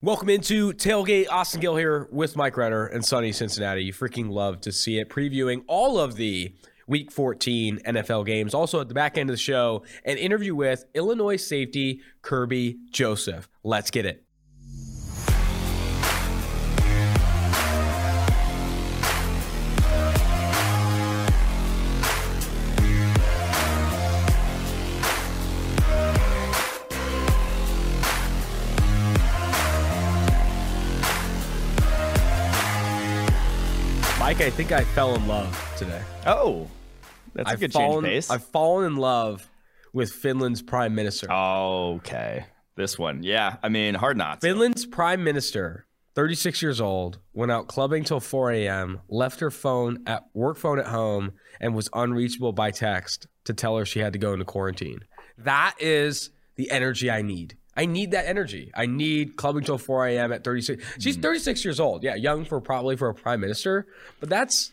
Welcome into Tailgate. Austin Gayle here with Mike Renner and Sunny Cincinnati. You freaking love to see it. Previewing all of the Week 14 NFL games. Also at the back end of the show, an interview with Illinois safety Kerby Joseph. Let's get it. Mike, I think I fell in love today. Oh, that's a I've good fallen, change pace. I've fallen in love with Finland's prime minister. okay, this one, yeah. I mean, hard not. Finland's prime minister, 36 years old, went out clubbing till 4 a.m., left her phone at work phone at home, and was unreachable by text to tell her she had to go into quarantine. That is the energy I need. I need that energy. I need clubbing till 4 a.m. at 36. She's Mm-hmm. 36 years old. Yeah, young for probably for a prime minister, but that's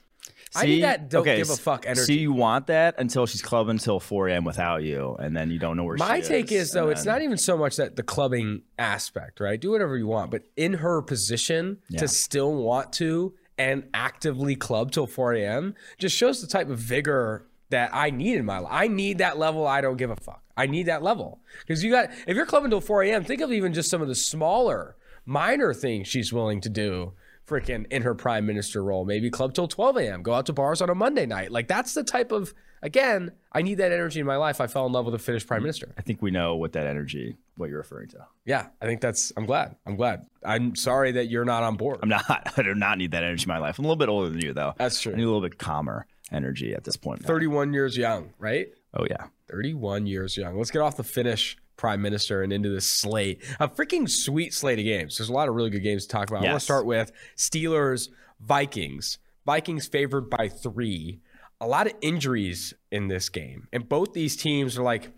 I need that don't Okay, give a fuck energy. So you want that until she's clubbing till 4 a.m. without you, and then you don't know where My she is. take is though, and it's not even so much that the clubbing aspect, right? Do whatever you want, but in her position Yeah. to still want to and actively club till 4 a.m. just shows the type of vigor that I need in my life. I need that level. I don't give a fuck. I need that level because you got if you're clubbing till 4 a.m. Think of even just some of the smaller, minor things she's willing to do. Freaking in her prime minister role, maybe club till 12 a.m. Go out to bars on a Monday night. Like that's the type of again. I need that energy in my life. I fell in love with a Finnish prime mm-hmm. minister. I think we know what that energy, what you're referring to. Yeah, I think that's. I'm glad. I'm glad. I'm sorry that you're not on board. I'm not. I do not need that energy in my life. I'm a little bit older than you, though. That's true. I need a little bit calmer energy at this point. in time. 31 years young, right? Oh yeah. 31 years young. Let's get off the Finnish prime minister and into this slate. A freaking sweet slate of games. There's a lot of really good games to talk about. I want to start with Steelers Vikings. Vikings favored by three. A lot of injuries in this game, and both these teams are like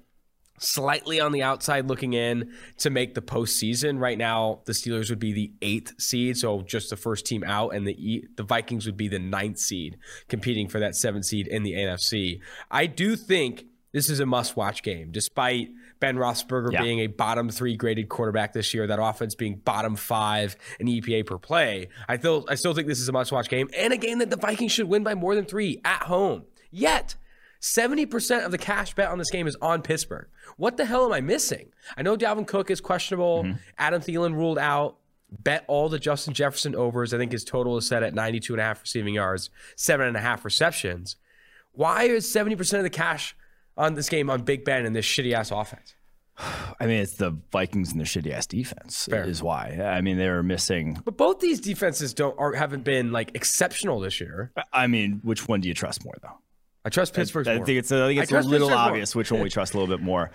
slightly on the outside looking in to make the postseason. Right now, the Steelers would be the eighth seed, so just the first team out, and the the Vikings would be the ninth seed, competing for that seventh seed in the NFC. I do think this is a must-watch game, despite Ben Roethlisberger Yeah. being a bottom three graded quarterback this year, that offense being bottom five in EPA per play. I still I still think this is a must-watch game and a game that the Vikings should win by more than three at home. Yet. 70% of the cash bet on this game is on Pittsburgh. What the hell am I missing? I know Dalvin Cook is questionable. Mm-hmm. Adam Thielen ruled out. Bet all the Justin Jefferson overs. I think his total is set at 92 and a half receiving yards, seven and a half receptions. Why is 70% of the cash on this game on Big Ben and this shitty ass offense? I mean, it's the Vikings and their shitty ass defense Fair. is why. I mean, they're missing. But both these defenses don't are, haven't been like exceptional this year. I mean, which one do you trust more, though? I trust Pittsburgh's I more. think it's, I think it's a little Pittsburgh more. obvious which one we trust a little bit more.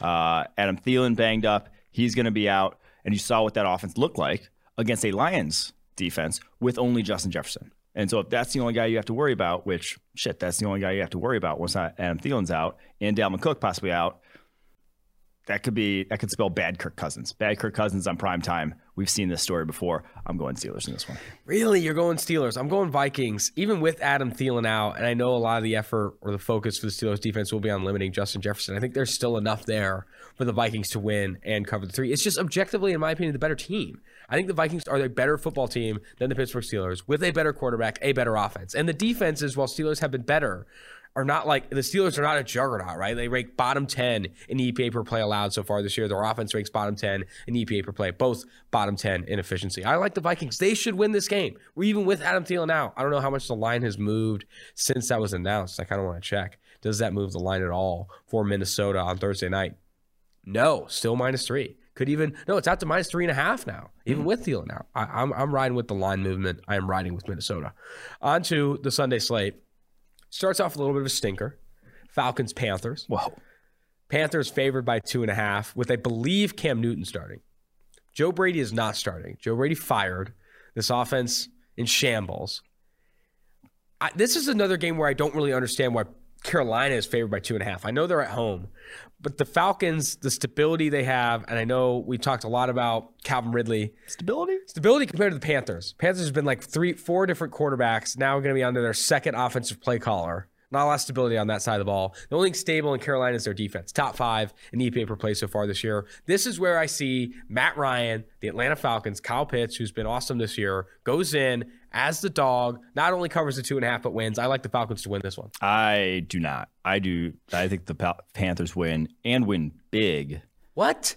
Uh, Adam Thielen banged up. He's going to be out. And you saw what that offense looked like against a Lions defense with only Justin Jefferson. And so if that's the only guy you have to worry about, which, shit, that's the only guy you have to worry about once Adam Thielen's out and Dalvin Cook possibly out, that could be that could spell bad Kirk Cousins. Bad Kirk Cousins on prime time. We've seen this story before. I'm going Steelers in this one. Really, you're going Steelers. I'm going Vikings, even with Adam Thielen out. And I know a lot of the effort or the focus for the Steelers defense will be on limiting Justin Jefferson. I think there's still enough there for the Vikings to win and cover the three. It's just objectively, in my opinion, the better team. I think the Vikings are a better football team than the Pittsburgh Steelers with a better quarterback, a better offense. And the defenses, while Steelers have been better, are not like the Steelers are not a juggernaut, right? They rank bottom 10 in EPA per play allowed so far this year. Their offense ranks bottom 10 in EPA per play, both bottom 10 in efficiency. I like the Vikings. They should win this game. We're even with Adam Thielen now. I don't know how much the line has moved since that was announced. I kind of want to check. Does that move the line at all for Minnesota on Thursday night? No, still minus three. Could even no, it's out to minus three and a half now, even with Thielen now. I, I'm I'm riding with the line movement. I am riding with Minnesota. On to the Sunday slate. Starts off a little bit of a stinker. Falcons Panthers. Whoa. Panthers favored by two and a half, with I believe Cam Newton starting. Joe Brady is not starting. Joe Brady fired. This offense in shambles. I, this is another game where I don't really understand why Carolina is favored by two and a half. I know they're at home, but the Falcons, the stability they have, and I know we talked a lot about Calvin Ridley. Stability? Stability compared to the Panthers. Panthers has been like three, four different quarterbacks. Now we're going to be under their second offensive play caller Not a lot of stability on that side of the ball. The only thing stable in Carolina is their defense. Top five in EPA per play so far this year. This is where I see Matt Ryan, the Atlanta Falcons, Kyle Pitts, who's been awesome this year, goes in as the dog, not only covers the two and a half, but wins. I like the Falcons to win this one. I do not. I do. I think the Panthers win and win big. What?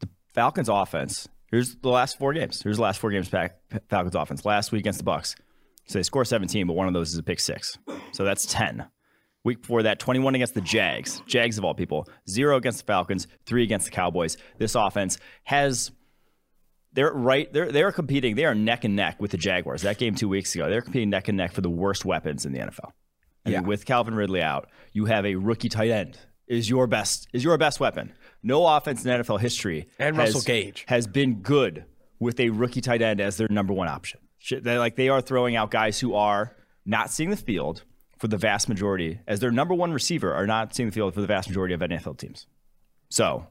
The Falcons offense. Here's the last four games. Here's the last four games back. Falcons offense. Last week against the Bucks. So they score 17, but one of those is a pick six. So that's 10. Week before that, 21 against the Jags. Jags of all people. Zero against the Falcons. Three against the Cowboys. This offense has. They're right. They're they're competing. They are neck and neck with the Jaguars. That game two weeks ago, they're competing neck and neck for the worst weapons in the NFL. I Yeah. mean, with Calvin Ridley out, you have a rookie tight end is your best is your best weapon. No offense in NFL history And has- Russell Gage. has been good with a rookie tight end as their number one option. Shit, They like they are throwing out guys who are not seeing the field for the vast majority as their number one receiver are not seeing the field for the vast majority of NFL teams. So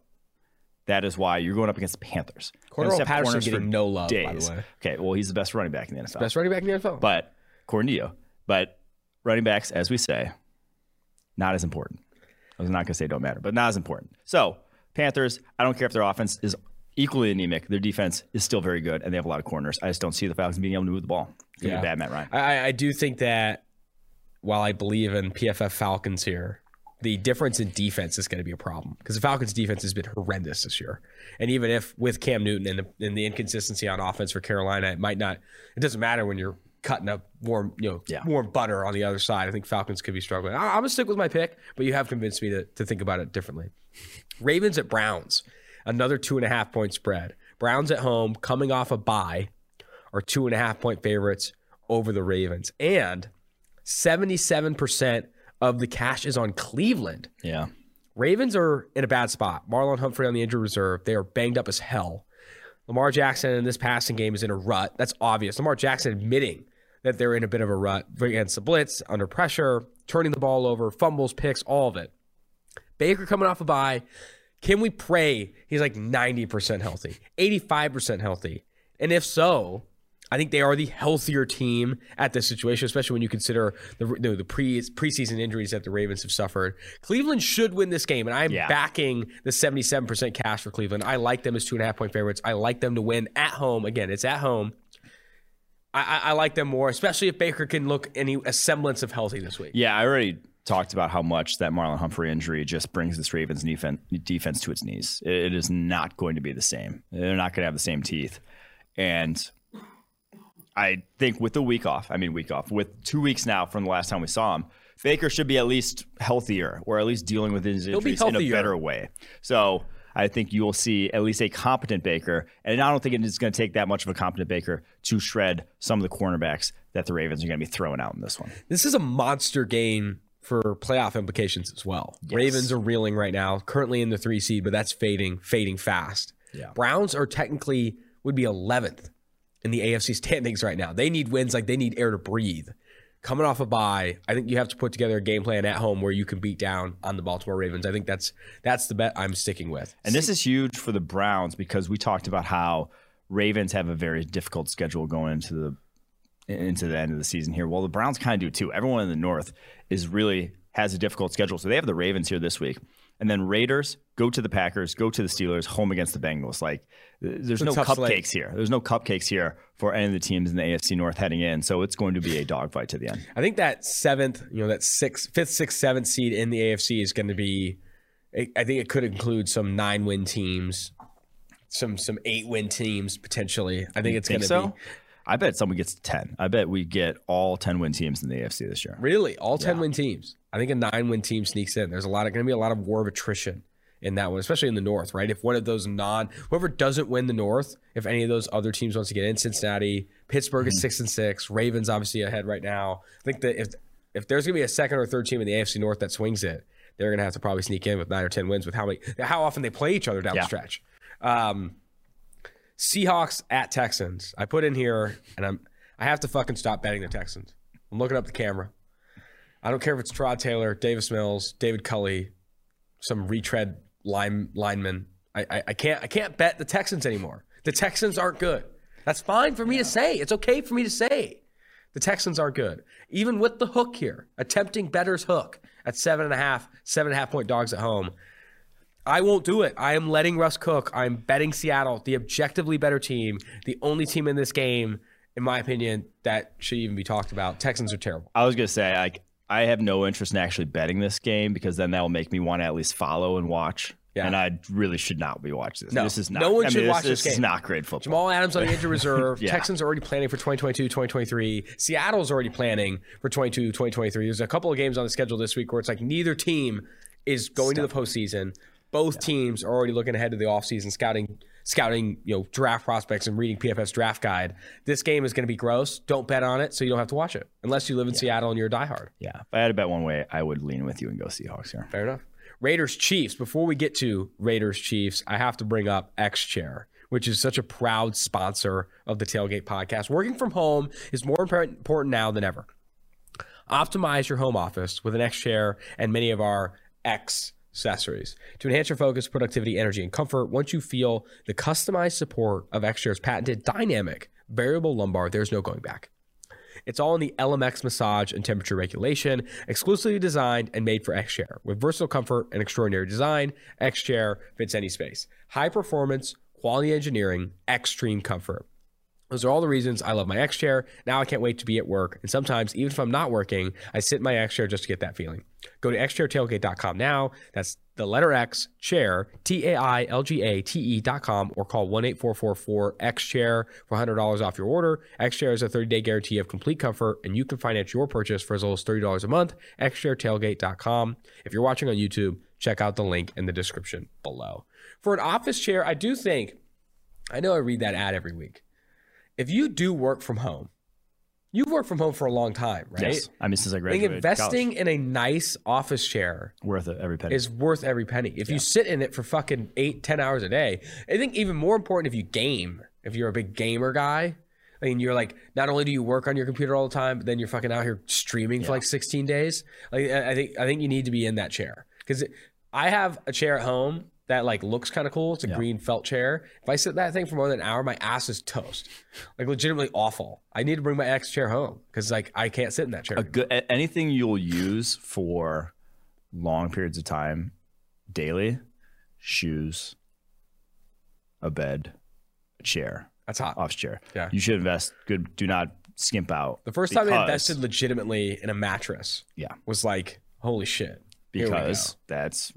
that is why you're going up against the Panthers. Cordarrelle You're gonna set Patterson getting no love, by the days. way. Okay, well he's the best running back in the NFL. Best running back in the NFL. But according to you, but running backs, as we say, not as important. I was not going to say don't matter, but not as important. So Panthers, I don't care if their offense is equally anemic. Their defense is still very good, and they have a lot of corners. I just don't see the Falcons being able to move the ball. It's going to Yeah. bad, Matt Ryan. I, I do think that while I believe in PFF Falcons here, the difference in defense is going to be a problem because the Falcons' defense has been horrendous this year. And even if with Cam Newton and the, and the inconsistency on offense for Carolina, it might not. It doesn't matter when you're cutting up warm, you know, Yeah. warm butter on the other side. I think Falcons could be struggling. I, I'm gonna stick with my pick, but you have convinced me to, to think about it differently. Ravens at Browns, another two and a half point spread. Browns at home, coming off a bye, are two and a half point favorites over the Ravens. And 77% of the cash is on Cleveland. Yeah. Ravens are in a bad spot. Marlon Humphrey on the injured reserve. They are banged up as hell. Lamar Jackson in this passing game is in a rut. That's obvious. Lamar Jackson admitting that they're in a bit of a rut against the blitz, under pressure, turning the ball over, fumbles, picks, all of it. Baker coming off a bye. Can we pray he's like 90% healthy, 85% healthy? And if so, I think they are the healthier team at this situation, especially when you consider the know, the pre preseason injuries that the Ravens have suffered. Cleveland should win this game, and I'm Yeah. backing the 77% cash for Cleveland. I like them as two and a half point favorites. I like them to win at home. Again, it's at home. I, I, I like them more, especially if Baker can look any a semblance of healthy this week. Yeah, I already talked about how much that Marlon Humphrey injury just brings this Ravens defense, defense to its knees. It is not going to be the same. They're not going to have the same teeth. And I think with the week off, I mean, week off, with two weeks now from the last time we saw him, Baker should be at least healthier or at least dealing with his injuries in a better way. So I think you will see at least a competent Baker. And I don't think it's going to take that much of a competent Baker to shred some of the cornerbacks that the Ravens are going to be throwing out in this one. This is a monster game for playoff implications as well. Ravens are reeling right now, currently in the three seed, but that's fading, fading fast. Yeah. Browns are technically would be 11th in the AFC standings right now. They need wins like they need air to breathe. Coming off a bye, I think you have to put together a game plan at home where you can beat down on the Baltimore Ravens. I think that's that's the bet I'm sticking with. And this is huge for the Browns because we talked about how Ravens have a very difficult schedule going into the into the end of the season here. Well, the Browns kind of do too. Everyone in the North is really has a difficult schedule. So they have the Ravens here this week. And then Raiders go to the Packers, go to the Steelers, home against the Bengals. Like there's no cupcakes slate. here. There's no cupcakes here for any of the teams in the AFC North heading in. So it's going to be a dogfight to the end. I think that seventh, you know, that sixth, fifth, sixth, seventh seed in the AFC is going to be. I think it could include some nine win teams, some some eight win teams potentially. I think it's going to so? be I bet someone gets 10. I bet we get all 10 win teams in the AFC this year. really all ten Yeah. win teams. I think a nine win team sneaks in. There's a lot of going to be a lot of war of attrition in that one, especially in the North, right? If one of those non whoever doesn't win the North, if any of those other teams wants to get in, Cincinnati, Pittsburgh is six and six, Ravens obviously ahead right now. I think that if if there's going to be a second or third team in the AFC North that swings it, they're going to have to probably sneak in with nine or ten wins with how many how often they play each other down Yeah. the stretch. Um, Seahawks at Texans. I put in here, and I'm I have to fucking stop betting the Texans. I'm looking up the camera. I don't care if it's Tyrod Taylor, Davis Mills, David Culley, some retread line lineman. I, I I can't I can't bet the Texans anymore. The Texans aren't good. That's fine for me to say. It's okay for me to say. The Texans are good. Even with the hook here, attempting better's hook at seven and a half, seven and a half point dogs at home. I won't do it. I am letting Russ cook. I'm betting Seattle, the objectively better team, the only team in this game, in my opinion, that should even be talked about. Texans are terrible. I was gonna say like I have no interest in actually betting this game because then that will make me want to at least follow and watch. Yeah. And I really should not be watching this. No. this is not. No one I should mean, watch this, game. this is not great football. Jamal Adams on the injured reserve. Yeah. Texans are already planning for 2022, 2023. Seattle's already planning for 22, 2023. There's a couple of games on the schedule this week where it's like neither team is going to the postseason. Both teams are already looking ahead to the offseason, scouting, scouting, you know, draft prospects and reading PFF's draft guide. This game is going to be gross. Don't bet on it, so you don't have to watch it unless you live in Seattle and you're a diehard. Yeah, if I had to bet one way, I would lean with you and go Seahawks here. Fair enough. Raiders Chiefs. Before we get to Raiders Chiefs, I have to bring up X Chair, which is such a proud sponsor of the Tailgate podcast. Working from home is more important now than ever. Optimize your home office with an X Chair and many of our X accessories to enhance your focus, productivity, energy, and comfort. Once you feel the customized support of X Chair's patented dynamic variable lumbar, there's no going back. It's all in the LMX massage and temperature regulation, exclusively designed and made for X Chair. With versatile comfort and extraordinary design, X Chair fits any space. High performance, quality engineering, extreme comfort. Those are all the reasons I love my X Chair. Now I can't wait to be at work. And sometimes, even if I'm not working, I sit in my X Chair just to get that feeling. Go to xchairtailgate.com now. That's the letter X chair, T A I L G A T E.com, or call 1 8444 X Chair for $100 off your order. X Chair is a 30 day guarantee of complete comfort, and you can finance your purchase for as little as $30 a month. xchairtailgate.com. If you're watching on YouTube, check out the link in the description below. For an office chair, I do think, I know I read that ad every week. If you do work from home, you've worked from home for a long time, right? Yes, I mean since I I think graduated, investing college, in a nice office chair worth it every penny. is worth every penny. If you sit in it for fucking eight, ten hours a day, I think even more important if you game, if you're a big gamer guy, I mean, you're like, not only do you work on your computer all the time, but then you're fucking out here streaming for like 16 days. Like, I I think, I think you need to be in that chair because I have a chair at home that like looks kind of cool. It's a green felt chair. If I sit in that thing for more than an hour, my ass is toast, like legitimately awful. I need to bring my ex chair home because like I can't sit in that chair. a good anything you'll use for long periods of time daily shoes a bed a chair That's hot. office chair Yeah. you should invest good do not skimp out The first time I invested legitimately in a mattress yeah was like, holy shit. Because that's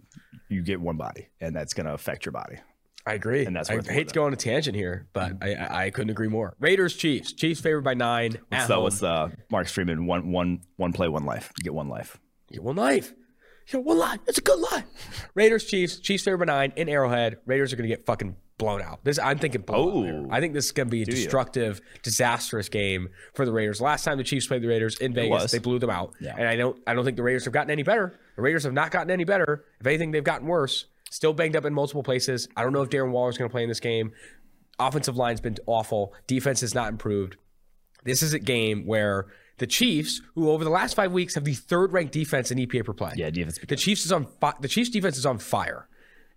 you get one body and that's going to affect your body I agree. And that's I hate to go on a tangent here, but mm-hmm. I, I, I couldn't agree more. Raiders, Chiefs. Chiefs favored by nine. what's at the what's the mark Freeman one one one play one life you get one life You get one life. You get one life. It's a good life. Raiders, Chiefs. Chiefs favored by nine in Arrowhead. Raiders are going to get fucking blown out. This I'm thinking blown out. Oh. I think this is going to be a destructive, disastrous game for the Raiders. Last time the Chiefs played the Raiders in Vegas, they blew them out. Yeah. And I don't I don't think the Raiders have gotten any better. The Raiders have not gotten any better. If anything, they've gotten worse. Still banged up in multiple places. I don't know if Darren Waller's going to play in this game. Offensive line's been awful. Defense has not improved. This is a game where the Chiefs, who over the last five weeks have the third ranked defense in EPA per play, yeah defense the Chiefs is on fi- the Chiefs defense is on fire.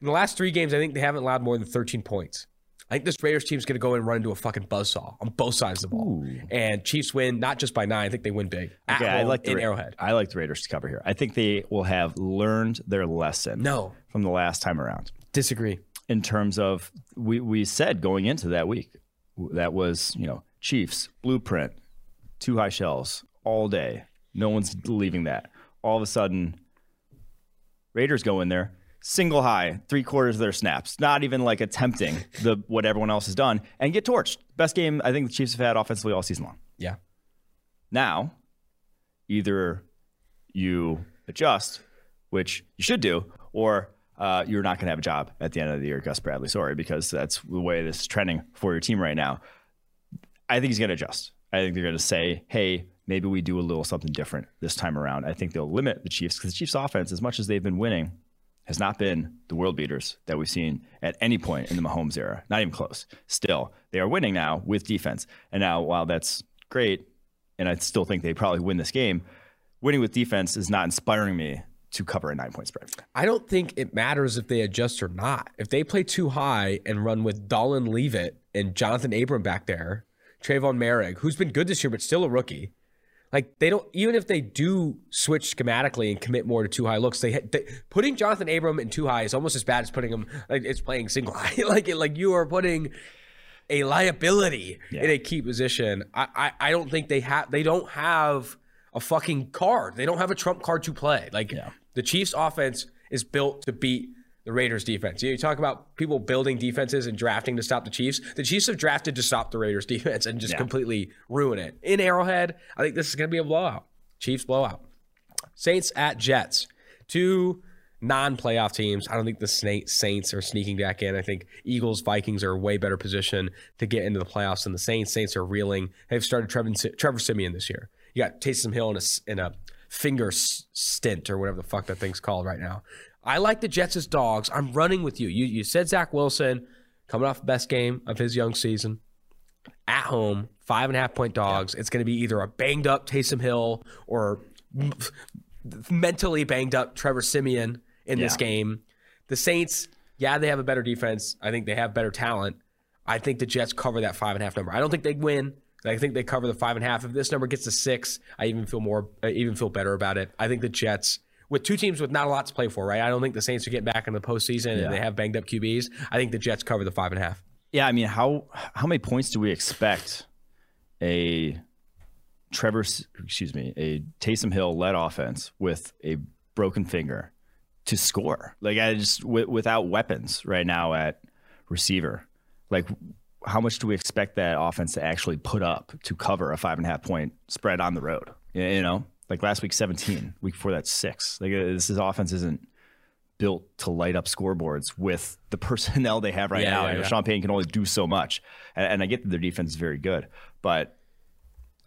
In the last three games, I think they haven't allowed more than 13 points. I think this Raiders team is going to go in and run into a fucking buzzsaw on both sides of the ball. And Chiefs win not just by nine. I think they win big Okay, I like the in Ra- Arrowhead. I like the Raiders to cover here. I think they will have learned their lesson No, from the last time around. disagree. in terms of we we said going into that week that was you know Chiefs blueprint, two high shells all day. No one's leaving that. All of a sudden, Raiders go in there single high, three quarters of their snaps, not even like attempting the what everyone else has done, and get torched. Best game I think the Chiefs have had offensively all season long. Yeah. Now, either you adjust, which you should do, or uh, you're not going to have a job at the end of the year, Gus Bradley. Sorry, because that's the way this is trending for your team right now. I think he's going to adjust. I think they're going to say, hey, maybe we do a little something different this time around. I think they'll limit the Chiefs because the Chiefs' offense, as much as they've been winning, has not been the world beaters that we've seen at any point in the Mahomes era. Not even close. Still, they are winning now with defense. And now, while that's great, and I still think they probably win this game, winning with defense is not inspiring me to cover a nine point spread. I don't think it matters if they adjust or not. If they play too high and run with Dallin Leavitt and Johnathan Abram back there, Tre'von Moehrig, who's been good this year but still a rookie, Like they don't even if they do switch schematically and commit more to two high looks, they, they putting Johnathan Abram in two high is almost as bad as putting him like it's playing single high. like it, like you are putting a liability Yeah. in a key position. I, I I don't think they have they don't have a fucking card. They don't have a trump card to play. Like Yeah. the Chiefs offense is built to beat the Raiders defense. You talk about people building defenses and drafting to stop the Chiefs. The Chiefs have drafted to stop the Raiders defense and just Yeah. completely ruin it. In Arrowhead, I think this is going to be a blowout. Chiefs blowout. Saints at Jets. Two non-playoff teams. I don't think the Saints are sneaking back in. I think Eagles, Vikings are a way better position to get into the playoffs than the Saints. Saints are reeling. They've started Trevor, Trevor Siemian this year. You got Taysom Hill in a, in a finger stint or whatever the fuck that thing's called right now. I like the Jets as dogs. I'm running with you. You you said Zach Wilson coming off the best game of his young season at home, five and a half point dogs. It's going to be either a banged up Taysom Hill or mentally banged up Trevor Siemian in this game. The Saints, yeah, they have a better defense. I think they have better talent. I think the Jets cover that five and a half number. I don't think they win. I think they cover the five and a half. If this number gets to six, I even feel more, I even feel better about it. I think the Jets, with two teams with not a lot to play for, right? I don't think the Saints are getting back in the postseason Yeah. and they have banged up QBs. I think the Jets cover the five and a half. Yeah, I mean, how how many points do we expect a Trevor, excuse me, a Taysom Hill led offense with a broken finger to score? Like, I just w- without weapons right now at receiver, like. How much do we expect that offense to actually put up to cover a five and a half point spread on the road? You you know, like last week, 17, week before that, six. Like, uh, this is offense isn't built to light up scoreboards with the personnel they have right Yeah, now. yeah, You know, yeah. Sean Payton can only do so much, and, and I get that their defense is very good, but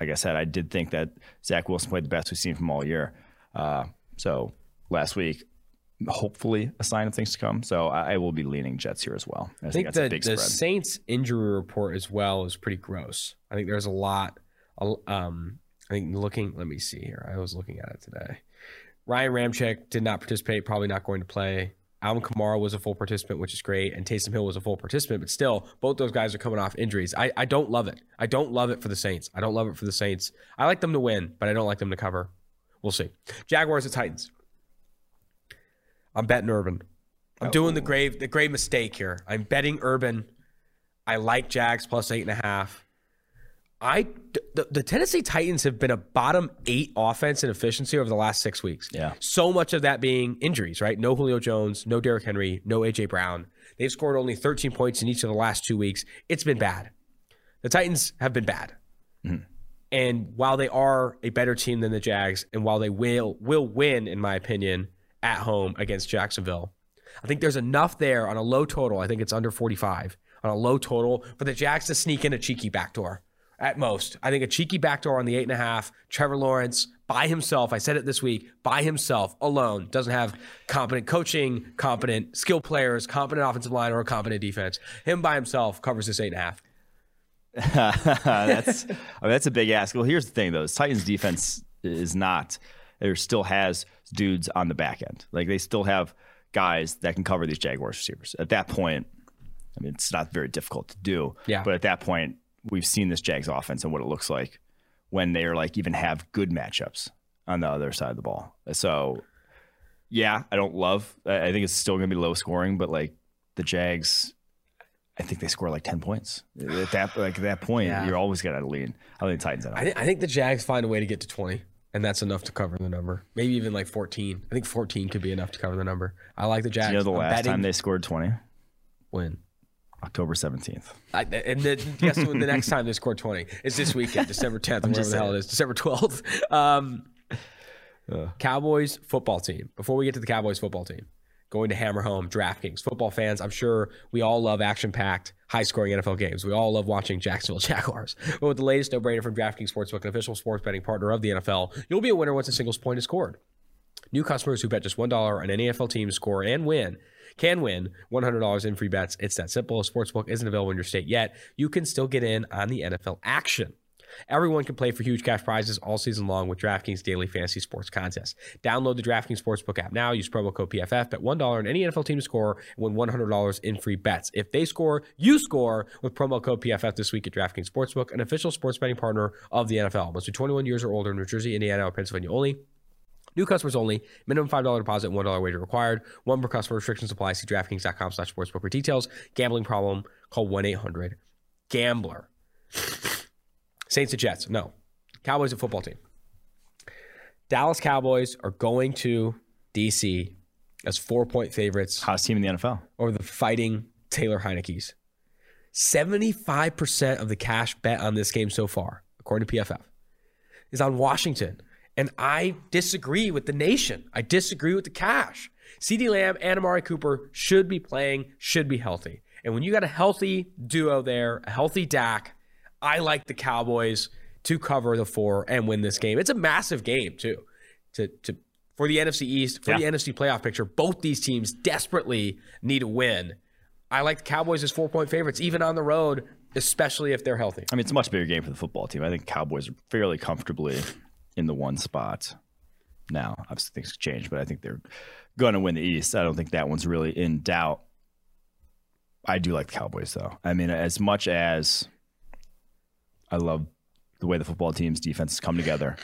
like I said, I did think that Zach Wilson played the best we've seen from all year. Uh, so last week, hopefully, a sign of things to come. So I, I will be leaning Jets here as well. I, I think think that's the, a big the. Saints injury report as well is pretty gross. I think there's a lot. Um, I think looking. Let me see here. I was looking at it today. Ryan Ramczyk did not participate. Probably not going to play. Alvin Kamara was a full participant, which is great, and Taysom Hill was a full participant. But still, both those guys are coming off injuries. I, I don't love it. I don't love it for the Saints. I don't love it for the Saints. I like them to win, but I don't like them to cover. We'll see. Jaguars at Titans. I'm betting Urban. I'm oh. doing the grave the grave mistake here. I'm betting Urban. I like Jags plus eight and a half. I the, the Tennessee Titans have been a bottom eight offense in efficiency over the last six weeks. Yeah. So much of that being injuries, right? No Julio Jones, no Derrick Henry, no AJ Brown. They've scored only 13 points in each of the last two weeks. It's been bad. The Titans have been bad. Mm-hmm. And while they are a better team than the Jags, and while they will will win, in my opinion, at home against Jacksonville, I think there's enough there on a low total. I think it's under 45 on a low total for the Jags to sneak in a cheeky backdoor at most. I think a cheeky backdoor on the eight and a half. Trevor Lawrence by himself. I said it this week. By himself, alone, doesn't have competent coaching, competent skill players, competent offensive line, or a competent defense. Him by himself covers this eight and a half. that's I mean, that's a big ask. Well, here's the thing though: Titans defense is not. There still has dudes on the back end. Like they still have guys that can cover these Jaguars receivers. At that point, I mean, it's not very difficult to do. Yeah. But at that point, we've seen this Jags offense and what it looks like when they're like even have good matchups on the other side of the ball. So, yeah, I don't love. I I think it's still going to be low scoring, but like the Jags. I think they score like ten points. At that like at that point, Yeah. you're always gonna lean. I think the Titans. I, th- I think the Jags find a way to get to 20, and that's enough to cover the number. Maybe even like 14. I think 14 could be enough to cover the number. I like the Jags. you know the I'm last betting time they scored twenty, win. October seventeenth. I, and the, guess when the next time they score 20 is this weekend, December 10th, or whatever the hell it is, December 12th. Um, Cowboys football team. Before we get to the Cowboys football team, going to hammer home DraftKings. Football fans, I'm sure we all love action-packed, high-scoring NFL games. We all love watching Jacksonville Jaguars. But with the latest no-brainer from DraftKings Sportsbook, an official sports betting partner of the NFL, you'll be a winner once a single point is scored. New customers who bet just $1 on any NFL team score and win can win $100 in free bets. It's that simple. A Sportsbook isn't available in your state yet. You can still get in on the NFL action. Everyone can play for huge cash prizes all season long with DraftKings Daily Fantasy Sports Contest. Download the DraftKings Sportsbook app now. Use promo code PFF. Bet $1 on any NFL team to score and win $100 in free bets. If they score, you score with promo code PFF this week at DraftKings Sportsbook, an official sports betting partner of the NFL. Must be 21 years or older in New Jersey, Indiana, or Pennsylvania only. New customers only. Minimum $5 deposit, $1 wager required. One per customer. Restrictions apply. See DraftKings.com slash sportsbook for details. Gambling problem, call 1-800-GAMBLER. Saints to Jets. No. Cowboys a football team. Dallas Cowboys are going to D.C. as four-point favorites Hottest team in the NFL. over the fighting Taylor Heinicke's. 75% of the cash bet on this game so far, according to PFF, is on Washington. And I disagree with the nation. I disagree with the cash. CeeDee Lamb and Amari Cooper should be playing, should be healthy. And when you got a healthy duo there, a healthy Dak, I like the Cowboys to cover the four and win this game. It's a massive game, too. To, to for the NFC East, for Yeah. the NFC playoff picture, both these teams desperately need a win. I like the Cowboys as four point favorites, even on the road, especially if they're healthy. I mean, it's a much bigger game for the football team. I think Cowboys are fairly comfortably in the one spot now. Obviously, things change, but I think they're going to win the East. I don't think that one's really in doubt. I do like the Cowboys, though. I mean, as much as I love the way the football team's defenses come together,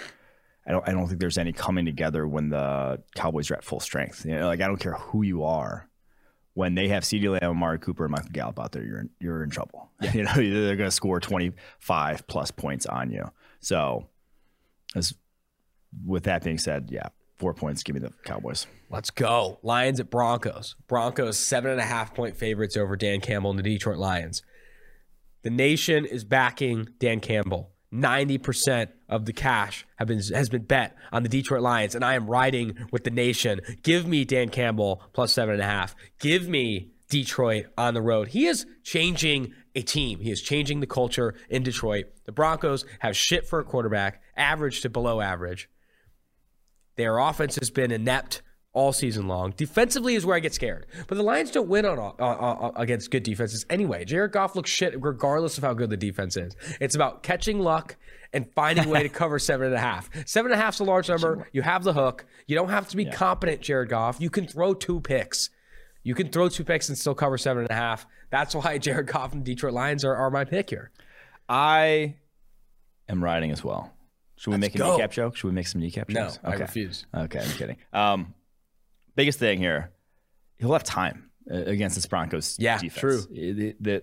I don't. I don't think there's any coming together when the Cowboys are at full strength. You know, like I don't care who you are. When they have CeeDee Lamb, Amari Cooper, and Michael Gallup out there, you're in, you're in trouble. You know, they're going to score 25 plus points on you. So, as with that being said, yeah, four points. Give me the Cowboys. Let's go. Lions at Broncos. Broncos, seven and a half point favorites over Dan Campbell and the Detroit Lions. The nation is backing Dan Campbell. 90% of the cash have been has been bet on the Detroit Lions, and I am riding with the nation. Give me Dan Campbell plus seven and a half. Give me Detroit on the road. He is changing a team. He is changing the culture in Detroit. The Broncos have shit for a quarterback, average to below average. Their offense has been inept all season long. Defensively is where I get scared. But the Lions don't win on uh, uh, against good defenses anyway. Jared Goff looks shit regardless of how good the defense is. It's about catching luck and finding a way to cover seven and a half. Seven and a half is a large number. You have the hook. You don't have to be competent, Jared Goff. You can throw two picks. You can throw two picks and still cover seven and a half. That's why Jared Goff and Detroit Lions are, are my pick here. I am riding as well. Should we make a go. kneecap joke? Should we make some kneecap No, jokes? I refuse. Okay, I'm kidding. Um, biggest thing here, he'll have time uh, against this Broncos Yeah, defense. true. The, the,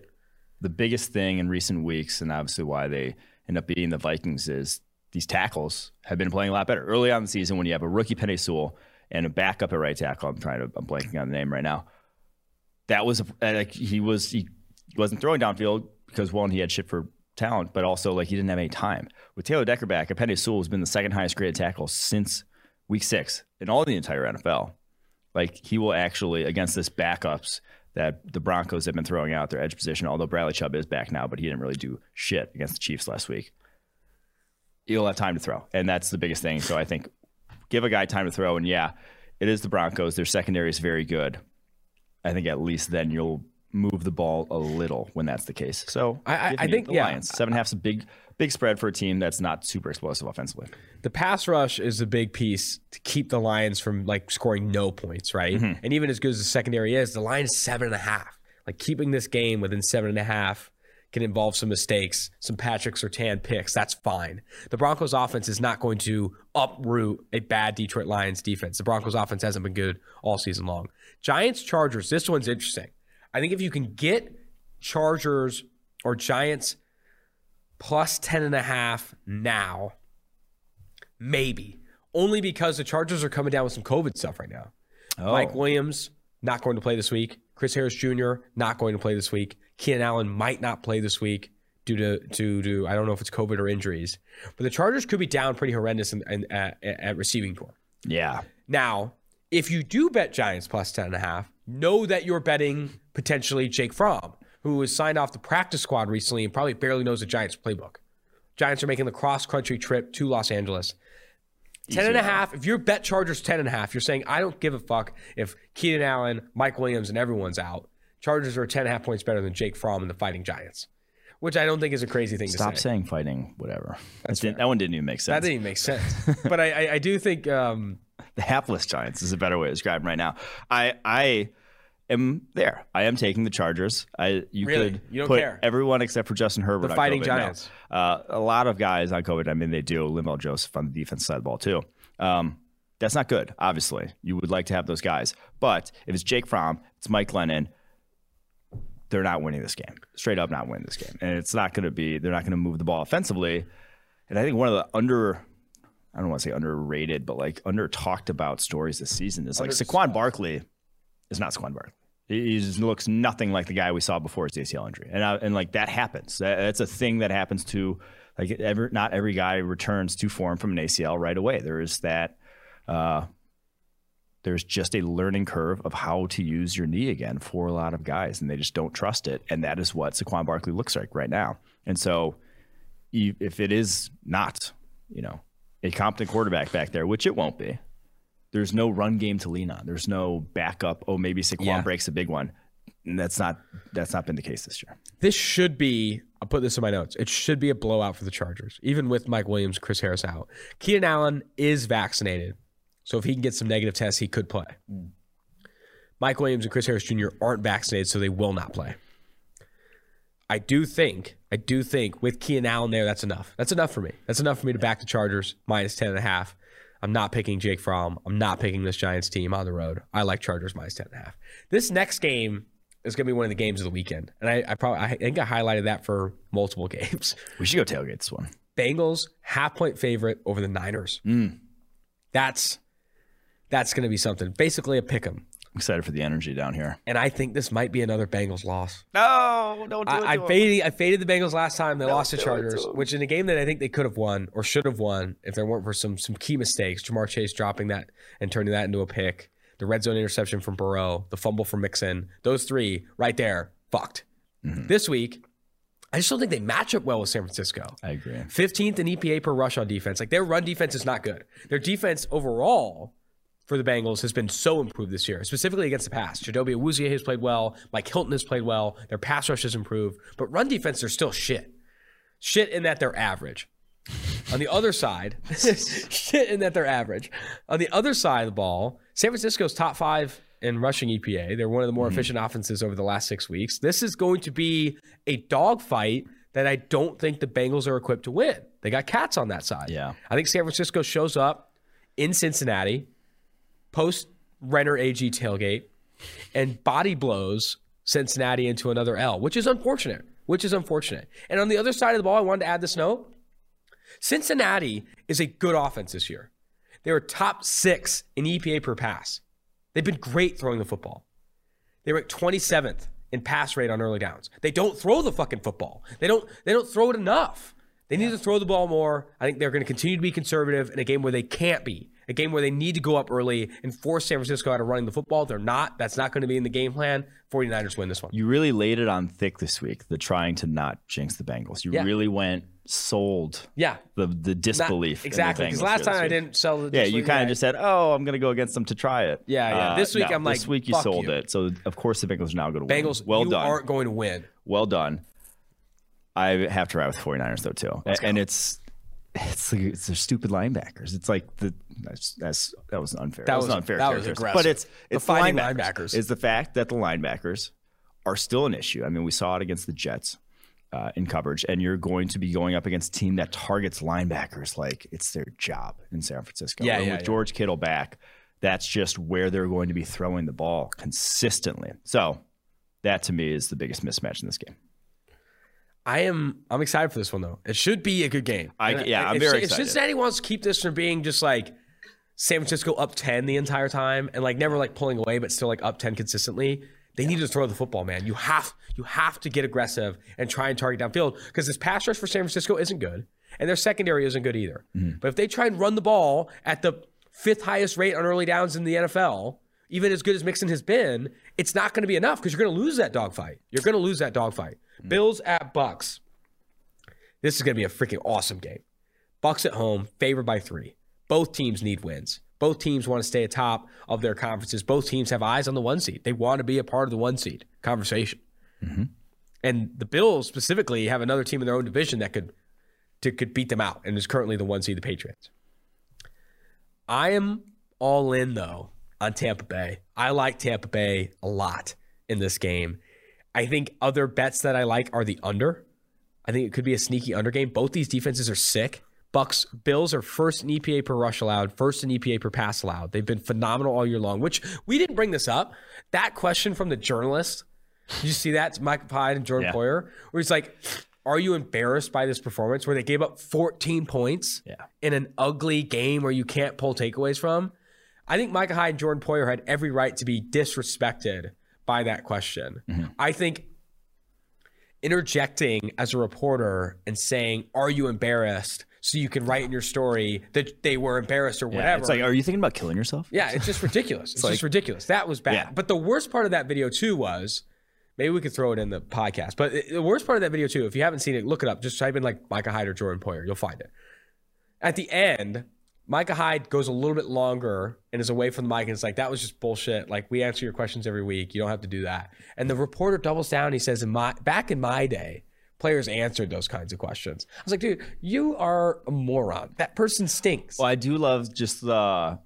the biggest thing in recent weeks, and obviously why they end up beating the Vikings, is these tackles have been playing a lot better. Early on in the season, when you have a rookie Penei Sewell and a backup at right tackle, I'm trying to, I'm blanking on the name right now. That was, a, uh, like, he was, he wasn't throwing downfield because one, he had shit for talent, but also like he didn't have any time. With Taylor Decker back, Penei Sewell has been the second highest graded tackle since week six in all the entire NFL. Like he will actually against this backups that the Broncos have been throwing out their edge position. Although Bradley Chubb is back now, but he didn't really do shit against the Chiefs last week. He'll have time to throw, and that's the biggest thing. So I think give a guy time to throw, and yeah, it is the Broncos. Their secondary is very good. I think at least then you'll move the ball a little when that's the case. So I- I- think- the yeah. Lions seven and a half's a big big spread for a team that's not super explosive offensively. the pass rush is a big piece to keep the Lions from like scoring no points, right? Mm-hmm. And even as good as the secondary is, the line is seven and a half. Like keeping this game within seven and a half can involve some mistakes, some Patrick Surtain picks. That's fine. The Broncos offense is not going to uproot a bad Detroit Lions defense. The Broncos offense hasn't been good all season long. Giants Chargers. This one's interesting. I think if you can get Chargers or Giants plus 10 and a half now, maybe. Only because the Chargers are coming down with some COVID stuff right now. Oh. Mike Williams not going to play this week. Chris Harris Jr. not going to play this week. Keenan Allen might not play this week due to to to I don't know if it's COVID or injuries. But the Chargers could be down pretty horrendous in, in, at, at receiving core. Yeah. Now, if you do bet Giants plus 10 and a half, know that you're betting potentially Jake Fromm, who was signed off the practice squad recently and probably barely knows the Giants playbook. Giants are making the cross country trip to Los Angeles. 10 and a half. If you're bet Chargers 10 and a half, you're saying, I don't give a fuck if Keenan Allen, Mike Williams, and everyone's out. Chargers are 10 and a half points better than Jake Fromm and the Fighting Giants. which I don't think is a crazy thing Stop to say. Stop saying fighting, whatever. That, didn't- that one didn't even make sense. That didn't even make sense. but I, I, I do think um, the hapless Giants is a better way to describe them right now. I I am there. I am taking the Chargers. I you Really? could You don't put care? everyone except for Justin Herbert. The Fighting COVID. No. Giants. Uh, a lot of guys on COVID. I mean, they do. Linval Joseph on the defense side of the ball too. Um, that's not good. Obviously, you would like to have those guys, but if it's Jake Fromm, it's Mike Glennon. They're not winning this game. Straight up, not winning this game, and it's not going to be. They're not going to move the ball offensively. And I think one of the under I don't want to say underrated, but like under talked about stories this season is like Saquon Barkley is not Saquon Barkley. He just looks nothing like the guy we saw before his ACL injury, and I, and like that happens. That, that's a thing that happens to like every not every guy returns to form from an ACL right away. There is that. Uh, there's just a learning curve of how to use your knee again for a lot of guys, and they just don't trust it. And that is what Saquon Barkley looks like right now. And so, if it is not, you know, a competent quarterback back there, which it won't be, there's no run game to lean on. There's no backup. Oh, maybe Saquon Yeah. breaks a big one. And that's not that's not been the case this year. this should be. I'll put this in my notes. It should be a blowout for the Chargers, even with Mike Williams, Chris Harris out. Keenan Allen is vaccinated, so if he can get some negative tests, he could play. Mm. Mike Williams and Chris Harris Jr. aren't vaccinated, so they will not play. I do think, I do think with Keenan Allen there, that's enough. That's enough for me. That's enough for me to back the Chargers minus 10 and a half. I'm not picking Jake Fromm. I'm not picking this Giants team on the road. I like Chargers minus 10 and a half. This next game is going to be one of the games of the weekend. And I, I probably, I think I highlighted that for multiple games. We should go tailgate this one. Bengals half point favorite over the Niners. Mm. That's, that's going to be something. Basically a pick 'em. Excited for the energy down here. And I think this might be another Bengals loss. No, don't do I, I faded I faded the Bengals last time. They lost to Chargers, which in a game that I think they could have won or should have won if there weren't for some some key mistakes. Ja'Marr Chase dropping that and turning that into a pick, the red zone interception from Burrow, the fumble from Mixon. Those three right there, fucked. Mm-hmm. This week, I just don't think they match up well with San Francisco. I agree. 15th in EPA per rush on defense. Like their run defense is not good. Their defense overall for the Bengals has been so improved this year, specifically against the pass. Chidobe Awuzie has played well. Mike Hilton has played well. Their pass rush has improved, but run defense they're still shit. Shit in that they're average. On the other side, shit in that they're average. On the other side of the ball, San Francisco's top five in rushing EPA. They're one of the more mm-hmm. efficient offenses over the last six weeks. This is going to be a dogfight that I don't think the Bengals are equipped to win. They got cats on that side. Yeah. I think San Francisco shows up in Cincinnati post Renner AG tailgate and body blows Cincinnati into another L, which is unfortunate. Which is unfortunate. And on the other side of the ball, I wanted to add this note. Cincinnati is a good offense this year. They were top six in EPA per pass. They've been great throwing the football. They were at 27th in pass rate on early downs. They don't throw the fucking football. They don't they don't throw it enough. They need to throw the ball more. I think they're going to continue to be conservative in a game where they can't be. A game where they need to go up early and force San Francisco out of running the football. They're not. That's not going to be in the game plan. 49ers win this one. You really laid it on thick this week, the trying to not jinx the Bengals. You Yeah. really went sold Yeah. the the disbelief. the exactly. Because last time I didn't sell the Yeah, you kind of just said, "Oh, I'm going to go against them to try it." Yeah, yeah. Uh, this week no, I'm like, this week you sold you. it. So of course the Bengals are now going to win. Bengals, well you done, aren't going to win. well done. I have to ride with 49ers though too, and it's it's like, it's their stupid linebackers. It's like the that's, that's that was unfair. That, was, was- an unfair. that was aggressive. But it's The it's the, linebackers. linebackers. It's the fact that the linebackers are still an issue. I mean, we saw it against the Jets. Uh, in coverage, and you're going to be going up against a team that targets linebackers like it's their job in San Francisco. Yeah, And yeah, with yeah. George Kittle back, that's just where they're going to be throwing the ball consistently. So that to me is the biggest mismatch in this game. I am. I'm excited for this one though. It should be a good game. I- yeah, I'm if, very if excited. If Cincinnati wants to keep this from being just like San Francisco up ten the entire time and like never like pulling away, but still like up ten consistently. They need to throw the football, man. You have you have to get aggressive and try and target downfield because this pass rush for San Francisco isn't good, and their secondary isn't good either. Mm-hmm. But if they try and run the ball at the fifth highest rate on early downs in the NFL, even as good as Mixon has been, it's not going to be enough because you're going to lose that dogfight. You're going to lose that dogfight. Mm-hmm. Bills at Bucks. This is going to be a freaking awesome game. Bucks at home, favored by three. Both teams need wins. Both teams want to stay atop of their conferences. Both teams have eyes on the one seed. They want to be a part of the one seed conversation. Mm-hmm. And the Bills specifically have another team in their own division that could to, could beat them out and is currently the one seed, the Patriots. I am all in though on Tampa Bay. I like Tampa Bay a lot in this game. I think other bets that I like are the under. I think it could be a sneaky under game. Both these defenses are sick. Bucks Bills are first in EPA per rush allowed, first in EPA per pass allowed. They've been phenomenal all year long. Which we didn't bring this up. That question from the journalist, did you see that? It's Mike Hyde and Jordan Yeah. Poyer, where he's like, "Are you embarrassed by this performance where they gave up 14 points Yeah. in an ugly game where you can't pull takeaways from?" I think Micah Hyde and Jordan Poyer had every right to be disrespected by that question. Mm-hmm. I think interjecting as a reporter and saying, "Are you embarrassed?" so you can write in your story that they were embarrassed or Yeah, whatever. It's like, are you thinking about killing yourself? yeah, it's just ridiculous. It's, like- just ridiculous. That was bad. Yeah. But the worst part of that video too was maybe we could throw it in the podcast. But the worst part of that video too, if you haven't seen it, look it up. Just type in like Micah Hyde or Jordan Poyer. You'll find it. At the end, Micah Hyde goes a little bit longer and is away from the mic and it's like, that was just bullshit. Like, we answer your questions every week. You don't have to do that. And the reporter doubles down. He says, in my back in my day, players answered those kinds of questions. I was like, dude, you are a moron. That person stinks. Well, I do love just the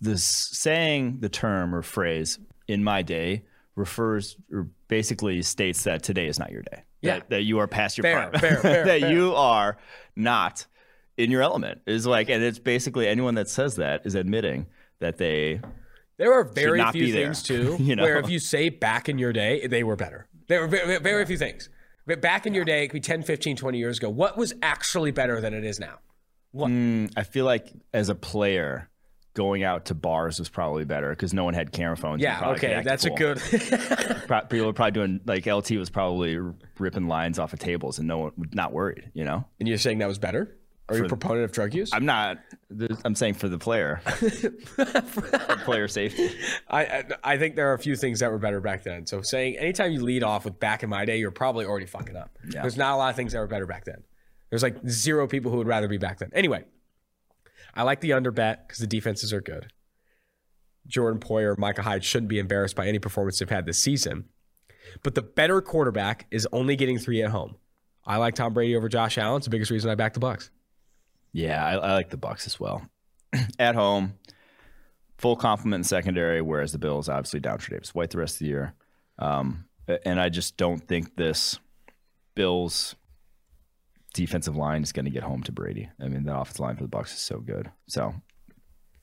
this saying the term or phrase in my day refers or basically states that today is not your day. Yeah. That, that you are past your Fair, prime. fair, fair, that you are not in your element. Is like and it's basically anyone that says that is admitting that they There are very few things too you know? where if you say back in your day, they were better. There were very, very few things. But back in your day, it could be 10, 15, 20 years ago. What was actually better than it is now? Mm, I feel like as a player going out to bars was probably better because no one had camera phones. Yeah, okay, that's a good. People were probably doing like LT was probably ripping lines off of tables and no one would not worried, you know. and you're saying that was better? Are you a proponent of drug use? I'm not. I'm saying for the player, For player safety. I, I think there are a few things that were better back then. So saying anytime you lead off with back in my day, you're probably already fucking up. Yeah. There's not a lot of things that were better back then. There's like zero people who would rather be back then. Anyway, I like the under bet because the defenses are good. Jordan Poyer, Micah Hyde shouldn't be embarrassed by any performance they've had this season. But the better quarterback is only getting three at home. I like Tom Brady over Josh Allen. It's the biggest reason I back the Bucs. Yeah, I, I like the Bucs as well. At home, full complement in secondary, whereas the Bills obviously down for Davis White the rest of the year. Um, and I just don't think this Bills defensive line is going to get home to Brady. I mean, the offensive line for the Bucs is so good. So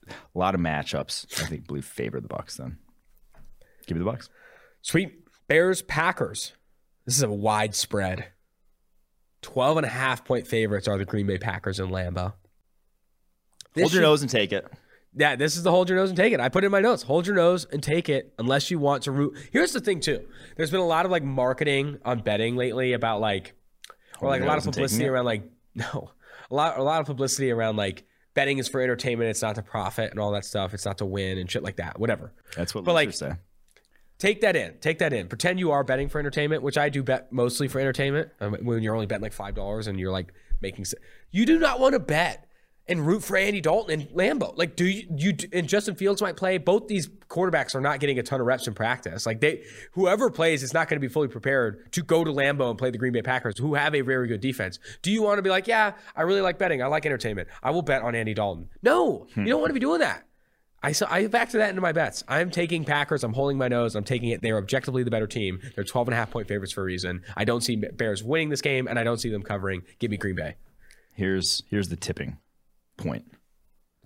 a lot of matchups, I think, believe favor the Bucs. Then give me the Bucs. Sweet. Bears, Packers. This is a wide spread. 12 and a half point favorites are the Green Bay Packers in Lambeau. This Hold your should- nose and take it. Yeah, this is the hold your nose and take it. I put it in my notes. Hold your nose and take it unless you want to root. Here's the thing too. There's been a lot of like marketing on betting lately about like or like a lot of publicity around like no. A lot a lot of publicity around like betting is for entertainment, it's not to profit and all that stuff. It's not to win and shit like that. Whatever. That's what But, like, say. Take that in. Take that in. Pretend you are betting for entertainment, which I do bet mostly for entertainment. Um, when you're only betting like five dollars and you're like making, you do not want to bet and root for Andy Dalton and Lambeau. Like, do you? You and Justin Fields might play. Both these quarterbacks are not getting a ton of reps in practice. Like they, whoever plays is not going to be fully prepared to go to Lambeau and play the Green Bay Packers, who have a very good defense. Do you want to be like, yeah, I really like betting. I like entertainment. I will bet on Andy Dalton. No, you don't want to be doing that. I saw I factor that into my bets. I'm taking Packers. I'm holding my nose. I'm taking it. They're objectively the better team. They're 12 and a half point favorites for a reason. I don't see Bears winning this game, and I don't see them covering. Give me Green Bay. Here's here's the tipping point.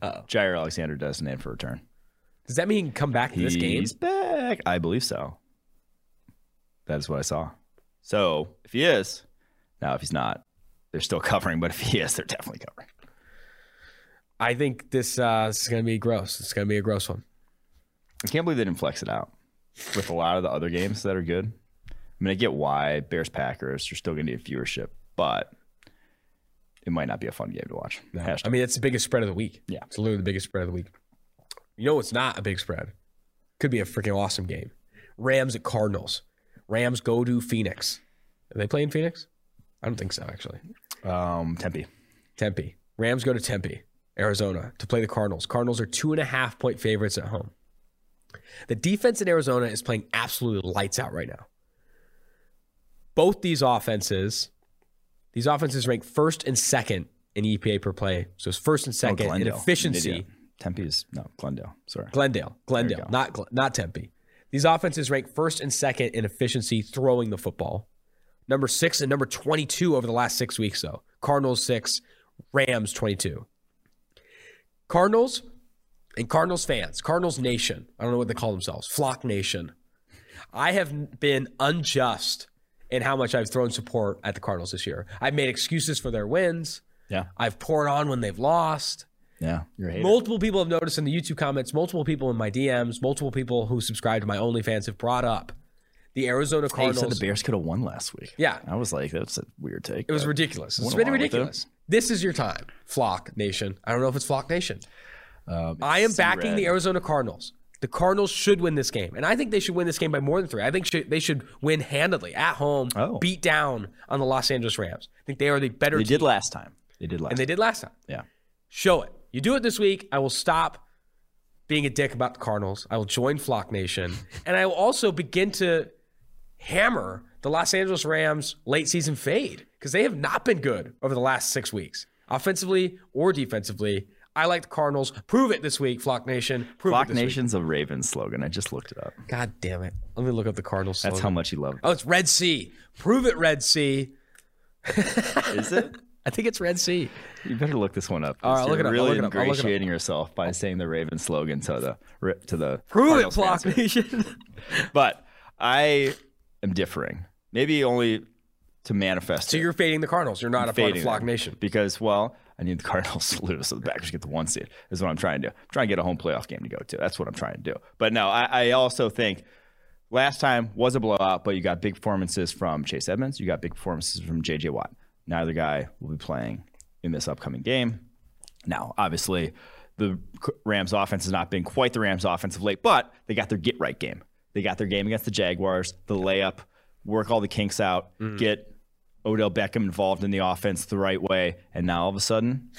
Uh-oh. Jaire Alexander designated for return. Does that mean come back to this game? He's back. I believe so. That is what I saw. So if he is, now if he's not, they're still covering. But if he is, they're definitely covering. I think this, uh, this is going to be gross. It's going to be a gross one. I can't believe they didn't flex it out with a lot of the other games that are good. I mean, I get why Bears Packers are still going to need viewership, but it might not be a fun game to watch. Hashtag. I mean, it's the biggest spread of the week. Yeah. It's literally the biggest spread of the week. You know it's not a big spread? Could be a freaking awesome game. Rams at Cardinals. Rams go to Phoenix. Are they playing Phoenix? I don't think so, actually. um, Tempe. Tempe. Rams go to Tempe, Arizona, to play the Cardinals. Cardinals are two and a half point favorites at home. The defense in Arizona is playing absolutely lights out right now. both these offenses, these offenses rank first and second in EPA per play. So it's first and Oh, second in Glendale. efficiency. Idiot. Tempe's no Glendale. Sorry. Glendale, Glendale, not not Tempe. These offenses rank first and second in efficiency throwing the football. Number six and number 22 over the last six weeks, though. Cardinals six, Rams 22. Cardinals and Cardinals fans, Cardinals Nation, I don't know what they call themselves, Flock Nation. I have been unjust in how much I've thrown support at the Cardinals this year. I've made excuses for their wins. Yeah. I've poured on when they've lost. Yeah. Multiple people have noticed in the YouTube comments, multiple people in my DMs, multiple people who subscribe to my OnlyFans have brought up the Arizona Hey, you said the Bears could have won last week. Yeah. I was like, that's a weird take. it was ridiculous. It's been ridiculous. This is your time, Flock Nation. I don't know if it's Flock Nation. Um, I am backing red. the Arizona Cardinals. The Cardinals should win this game, and I think they should win this game by more than three. I think should, they should win handedly at home, Oh. beat down on the Los Angeles Rams. I think they are the better They team, did last time. They did last. and they did last time. yeah. Show it. You do it this week. I will stop being a dick about the Cardinals. I will join Flock Nation. And I will also begin to hammer the Los Angeles Rams late season fade because they have not been good over the last six weeks, offensively or defensively. I like the Cardinals. Prove it this week, Flock Nation. Prove Flock this week. Nation's a Ravens slogan. I just looked it up. God damn it. Let me look up the Cardinals. Slogan. That's how much you love. It. Oh, it's Red Sea. Prove it, Red Sea. Is it? I think it's Red Sea. You better look this one up. All right, look it up. Really look it up. I'll look it up. ingratiating yourself by saying the Ravens slogan to the ri- to the Prove Cardinals it, Flock. Nation. But I am differing. Maybe only to manifest. so it. you're fading the Cardinals. You're not a part of fading Flock. Nation. because well, I need the Cardinals to lose so the Packers get the one seed. Is what I'm trying to do. I'm trying to get a home playoff game to go to. That's what I'm trying to do. But no, I, I also think last time was a blowout, but you got big performances from Chase Edmonds. You got big performances from J.J. Watt. Neither guy will be playing in this upcoming game. Now, obviously, the Rams offense has not been quite the Rams offense of late, but they got their get right game. They got their game against the Jaguars, the layup, work all the kinks out, mm-hmm. get Odell Beckham involved in the offense the right way, and now all of a sudden,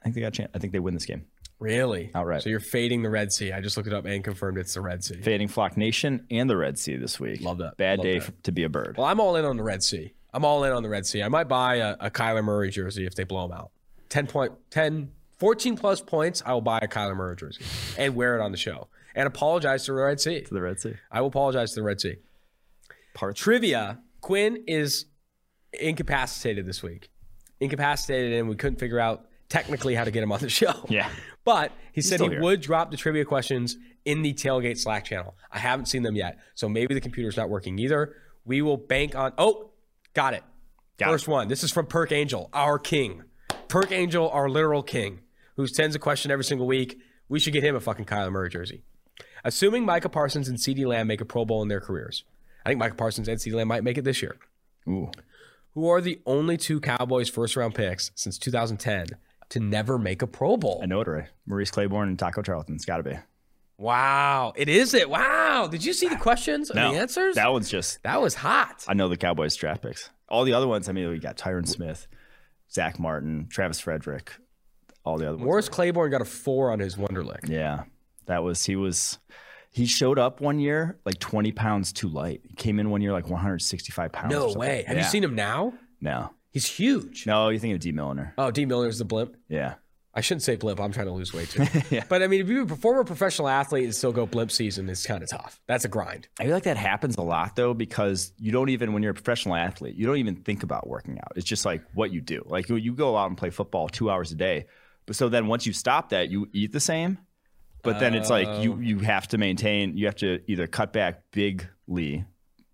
I think they got a chance. I think they win this game. Really? Outright. So you're fading the Red Sea. I just looked it up and confirmed it's the Red Sea. Fading Flock Nation and the Red Sea this week. Love that. Bad Love day that. to be a bird. Well, I'm all in on the Red Sea. I'm all in on the Red Sea. I might buy a, a Kyler Murray jersey if they blow him out. 10 point, 10, 14 plus points, I will buy a Kyler Murray jersey and wear it on the show and apologize to the Red Sea. To the Red Sea. I will apologize to the Red Sea. Part Trivia Quinn is incapacitated this week. Incapacitated, and we couldn't figure out technically how to get him on the show. Yeah. But he said he here. would drop the trivia questions in the tailgate Slack channel. I haven't seen them yet. So maybe the computer's not working either. We will bank on. Oh, got it. Got First one. This is from Perk Angel, our king. Perk Angel, our literal king, who sends a question every single week. We should get him a fucking Kyler Murray jersey. Assuming Micah Parsons and CeeDee Lamb make a Pro Bowl in their careers, I think Micah Parsons and CeeDee Lamb might make it this year. Ooh. Who are the only two Cowboys first round picks since 2010 to never make a Pro Bowl? I know it already. Maurice Claiborne and Taco Charlton. It's got to be. Wow, it is it. Wow, did you see the questions and the answers? That one's just. that was hot. I know the Cowboys draft picks. All the other ones. I mean, we got Tyron Smith, Zack Martin, Travis Frederick, all the other ones. Morris Claiborne got a four on his Wonderlic. Yeah, that was he was. He showed up one year like 20 pounds too light. He came in one year like 165 pounds. No way. Have you seen him now? No, He's huge. no. You think of Dee Milliner? Oh, D Miller's the blimp. Yeah, I shouldn't say blimp. I'm trying to lose weight too. Yeah. But I mean, if you're a former professional athlete and still go blimp season, it's kind of tough. That's a grind. I feel like that happens a lot though because you don't even when you're a professional athlete, you don't even think about working out. It's just like what you do. Like you, you go out and play football two hours a day, but so then once you stop that, you eat the same. But then it's like you you have to maintain. You have to either cut back bigly,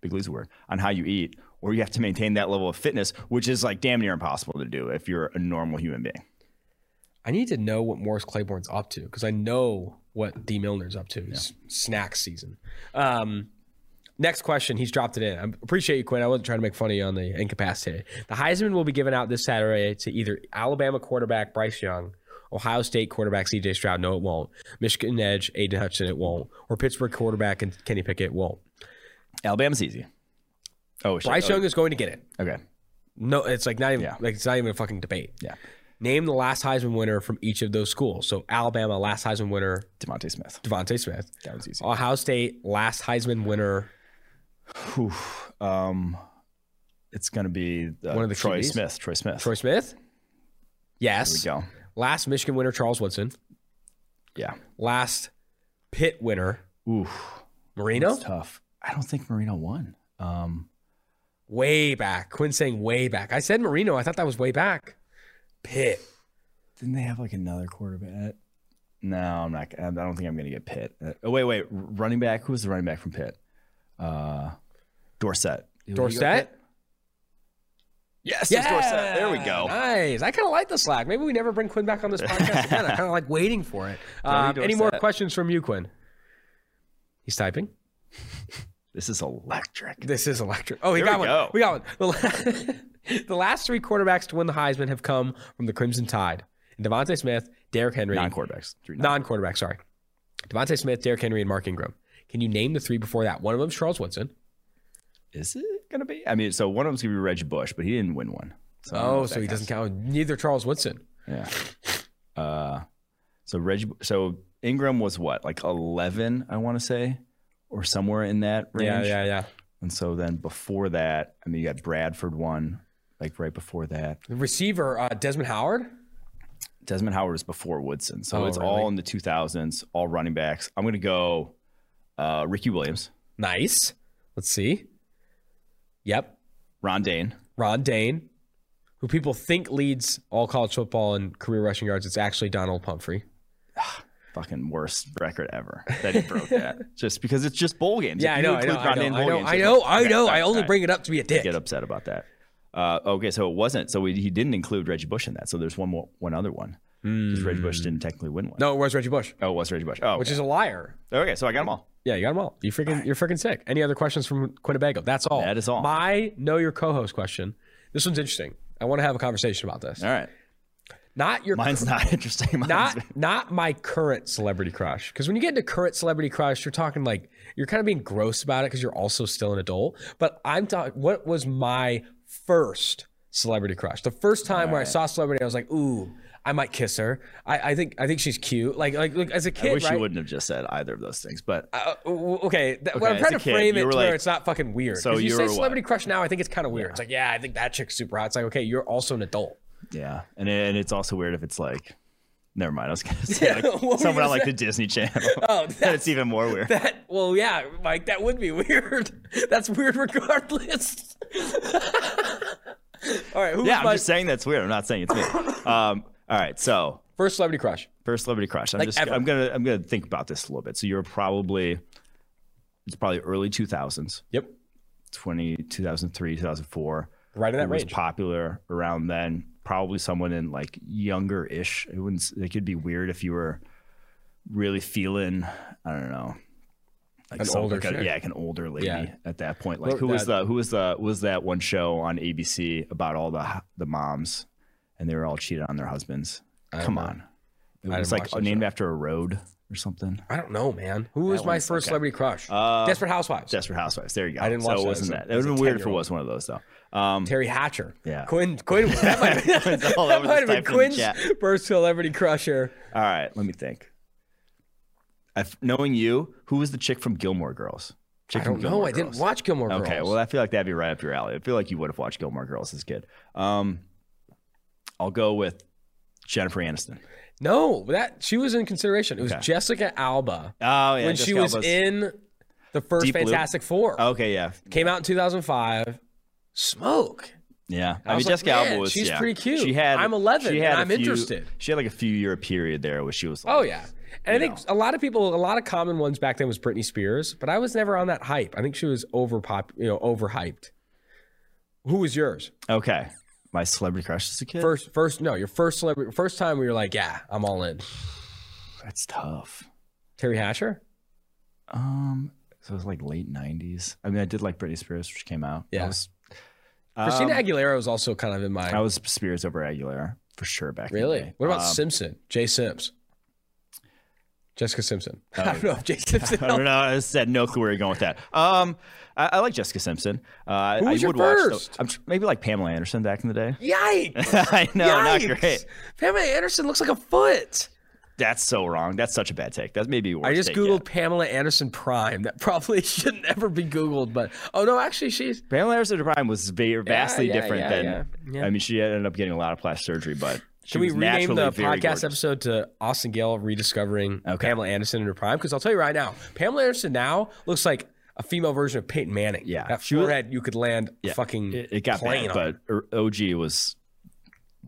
big Lee's a word on how you eat, or you have to maintain that level of fitness, which is like damn near impossible to do if you're a normal human being. I need to know what Morris Claiborne's up to because I know what Dee Milliner's up to. It's snack season. Um, next question. He's dropped it in. I appreciate you, Quinn. I wasn't trying to make fun of you on the incapacitated. The Heisman will be given out this Saturday to either Alabama quarterback Bryce Young, Ohio State quarterback CJ Stroud. No, it won't. Michigan edge Aidan Hutchinson. It won't. Or Pittsburgh quarterback and Kenny Pickett. It won't. Alabama's easy. Oh, shit. Bryce Oh, Young is going to get it. Okay. No, it's like not even Yeah. like it's not even a fucking debate. Yeah. Name the last Heisman winner from each of those schools. So Alabama last Heisman winner DeVonta Smith. DeVonta Smith. That was easy. Ohio State last Heisman winner. Whew. Um, it's going to be uh, One of the Troy QBs? Smith. Troy Smith. Troy Smith? Yes. There we go. Last Michigan winner, Charles Woodson. Yeah. Last Pitt winner, Ooh, Marino. that's tough. I don't think Marino won. Um, Way back. Quinn saying way back. I said Marino. I thought that was way back. Pitt. didn't they have like another quarterback? No, I'm not. I don't think I'm going to get Pitt. Uh, oh, wait, wait. Running back. Who was the running back from Pitt? Uh, Dorsett. Did he go Dorsett? Pitt? Yes, Dorsett. There we go. Nice. I kind of like the slack. Maybe we never bring Quinn back on this podcast again. I kind of like waiting for it. Um, any more questions from you, Quinn? He's typing. This is electric. This is electric. Oh, he got we one. go. We got one. The, la- the last three quarterbacks to win the Heisman have come from the Crimson Tide. DeVonta Smith, Derrick Henry, Non-quarterbacks. Non-quarterback. Sorry, DeVonta Smith, Derrick Henry, and Mark Ingram. Can you name the three before that? One of them's Charles Woodson. Is it going to be? I mean, so one of them's going to be Reggie Bush, but he didn't win one. So I don't know Oh, so he counts. doesn't count. Neither Charles Woodson. Yeah. Uh, so Reggie, so Ingram was what, like 11, I want to say, or somewhere in that range. Yeah, yeah, yeah. And so then before that, I mean, you got Bradford one, like right before that. The receiver, uh, Desmond Howard. Desmond Howard was before Woodson. So Oh, it's really? all in the 2000s, all running backs. I'm going to go uh, Ricky Williams, Nice. Let's see. Yep. Ron Dayne. Ron Dayne, who people think leads all college football in career rushing yards. It's actually Donnel Pumphrey. Fucking worst record ever that he broke that. Just because it's just bowl games. Yeah, I know, I know, I know, I know, games, I know, I know. all I only bring it up to be a dick. get upset about that. Uh, okay, so it wasn't. So we, he didn't include Reggie Bush in that. So there's one more, one other one. Because Reggie Bush didn't technically win one. Hmm. No, it was Reggie Bush, Oh, it was Reggie Bush. Oh, which okay. is a liar. okay. So I got them all. Yeah, you got them all. You freaking, you're freaking sick. Any other questions from Quinnebago? That's all. That is all. My know your co-host question. This one's interesting. I want to have a conversation about this. All right. Not your Mine's not interesting. Mine's not not my current celebrity crush because when you get into current celebrity crush you're talking like you're kind of being gross about it because you're also still an adult but i'm talking what was my first celebrity crush the first time where i saw a celebrity i was like ooh i might kiss her i, I think i think she's cute like like, like as a kid I wish right you wouldn't have just said either of those things, but uh, okay, that, well, I'm trying to kid, frame it to where it's not fucking weird. So you you say were what? celebrity crush now, I think it's kind of weird. It's like, yeah, I think that chick's super hot. It's like, okay, you're also an adult. yeah, and and it's also weird if it's like, never mind. I was gonna say like, what were you someone on like the Disney Channel. Oh, then it's even more weird. That well, yeah, Mike, that would be weird. That's weird regardless. all right, who yeah, was I'm just saying that's weird. I'm not saying it's me. Um, all right, so first celebrity crush? first celebrity crush. I'm Like just ever. I'm gonna I'm gonna think about this a little bit. So you're probably it's probably early 2000s, Yep, 20 2003 2004. right in It that was range. popular around then. Probably someone in like younger ish. It wouldn't. It could be weird if you were really feeling. I don't know. Like An some- older like a- yeah, like an older lady Yeah. at that point. Like who was that- the who was the was that one show on ABC about all the the moms and they were all cheated on their husbands. I Come on, it I was like named after a road or something. I don't know, man. Who was my one's- first okay. celebrity crush? Uh, Desperate Housewives. Desperate Housewives. There you go. I didn't so watch it that wasn't as a- that. It as would a have been weird if it 10-year-old. was one of those though. Um, Teri Hatcher. Yeah. Quinn. Quinn. That might have been, That's all that that was might have been Quinn's chat. first celebrity crusher. All right, let me think. Knowing you, who was the chick from Gilmore Girls? Chick I from don't know. Gilmore I didn't Girls. watch Gilmore Girls. Okay, well, I feel like that'd be right up your alley. I feel like you would have watched Gilmore Girls as a kid. Um, I'll go with Jennifer Aniston. no, that she was in consideration. It was Okay. Jessica Alba Oh yeah, when she was Alba's- in the first Deep? Fantastic Four. Okay, yeah, Came out in 2005. Smoke. yeah. I I, mean, like, Jessica Alba was. she's yeah. pretty cute. She had. I'm 11 She had I'm few- interested. She had like a few year period there where she was. Oh, like, Oh yeah. And I think a lot of people, a lot of common ones back then was Britney Spears, but I was never on that hype. I think she was over pop, you know, overhyped. Who was yours? Okay, my celebrity crush as a kid. First, first, no, your first celebrity, first time where you're like, yeah, I'm all in. That's tough. Teri Hatcher. Um, so it was like late '90s. I mean, I did like Britney Spears, which came out. Yeah. Was, Christina um, Aguilera was also kind of in my. I was Spears over Aguilera for sure back. really? What about Um, Simpson? Jay Sims. Jessica Simpson. I don't know if Jay Simpson. I don't know. I said no clue where you're going with that. Um, I, I like Jessica Simpson. Uh, Who was I your would watch. first? I'm maybe like Pamela Anderson back in the day. Yikes! I know, not Yikes. great. Pamela Anderson looks like a foot. That's so wrong. That's such a bad take. That's maybe worst I just take googled yet. Pamela Anderson Prime. That probably should never be googled, but oh no, actually she's Pamela Anderson Prime was va- vastly yeah, different yeah, than. yeah, yeah. I mean, she ended up getting a lot of plastic surgery, but Can we rename the podcast gorgeous. episode to Austin Gayle rediscovering Okay. Pamela Anderson in her prime? Because I'll tell you right now, Pamela Anderson now looks like a female version of Peyton Manning. Yeah. that She was- you could land Yeah, fucking It, it got plane bad, but OG was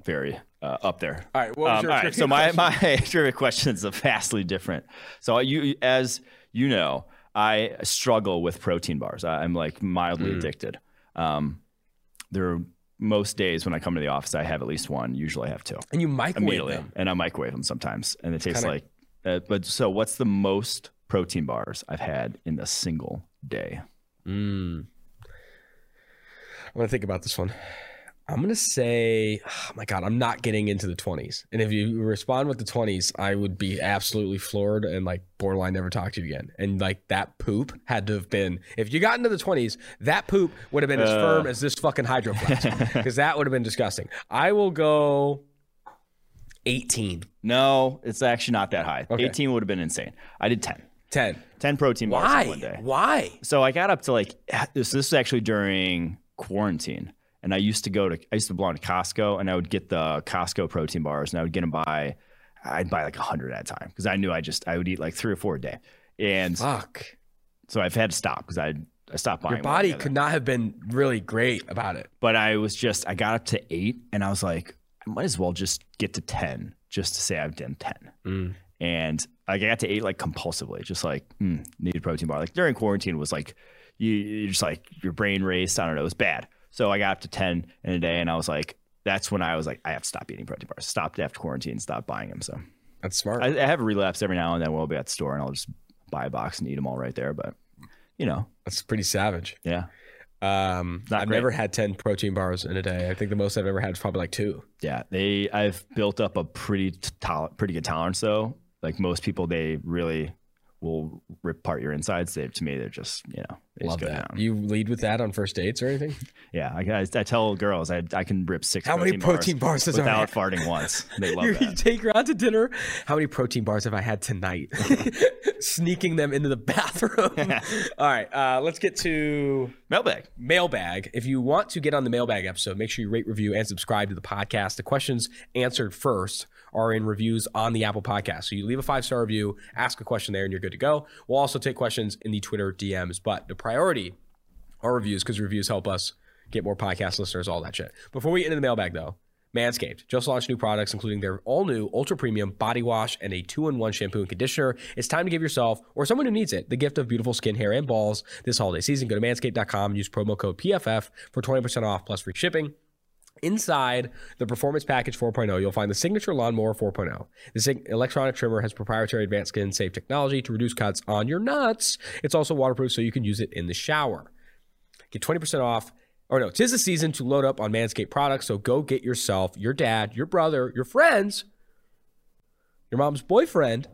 very uh, up there. All right, what was Um, your all right, so my question? my trivia question is vastly different. So you, as you know, I struggle with protein bars. I- I'm like mildly Mm. addicted. Um, there are most days when I come to the office, I have at least one. Usually, I have two and you microwave them. and I microwave them sometimes, and it tastes Kinda- like. Uh, but so, what's the most protein bars I've had in a single day? Mm. I'm gonna think about this one. I'm gonna say, oh my God, I'm not getting into the 20s. And if you respond with the 20s, I would be absolutely floored and like borderline never talk to you again. And like that poop had to have been, if you got into the 20s, that poop would have been as Uh. firm as this fucking hydro flask because that would have been disgusting. I will go 18, No, it's actually not that high. Okay. 18 would have been insane. I did 10. 10. 10 protein bars Why? one day. Why? So I got up to like this. This is actually during quarantine, and I used to go to I used to belong to Costco, and I would get the Costco protein bars, and I would get them by I'd buy like a hundred at a time because I knew I just I would eat like three or four a day, and Fuck. so I've had to stop because I I stopped buying. Your body could not have been really great about it. but I was just I got up to eight, and I was like I might as well just get to ten just to say I've done ten. Mm. and like I got to eight like compulsively, just like mm, need a protein bar. Like during quarantine was like you you just like your brain raced. I don't know, it was bad. So I got up to ten in a day, and I was like, that's when I was like, I have to stop eating protein bars. Stopped after quarantine, stopped buying them. So That's smart. I, I have a relapse every now and then. We'll be at the store, and I'll just buy a box and eat them all right there. But you know, That's pretty savage. yeah, Um, I've great. never had 10 protein bars in a day. I think the most I've ever had is probably like two. yeah. They I've built up a pretty t- tol- pretty good tolerance though. Like most people, they really will rip apart your insides. They, to me, they're just you know Love that. down. You lead with that on first dates or anything? Yeah, I, I, I tell girls I, I can rip six. How many protein bars I without farting once? They love You, you that. take her out to dinner. How many protein bars have I had tonight? Sneaking them into the bathroom. All right, uh, let's get to Mailbag. mailbag. If you want to get on the mailbag episode, make sure you rate, review, and subscribe to the podcast. The questions answered first are in reviews on the Apple Podcast. So you leave a five star review, ask a question there, and you're good to go. We'll also take questions in the Twitter DMs, but the priority are reviews because reviews help us get more podcast listeners, all that shit. Before we get into the mailbag, though, Manscaped just launched new products, including their all new ultra premium body wash and a two in one shampoo and conditioner. It's time to give yourself or someone who needs it the gift of beautiful skin, hair, and balls this holiday season. Go to manscaped.com, use promo code PFF for 20% off plus free shipping. Inside the Performance Package 4.0, you'll find the Signature Lawnmower 4.0. This electronic trimmer has proprietary advanced skin safe technology to reduce cuts on your nuts. It's also waterproof, so you can use it in the shower. Get 20% off. Or no, tis the season to load up on Manscaped products. So go get yourself, your dad, your brother, your friends, your mom's boyfriend,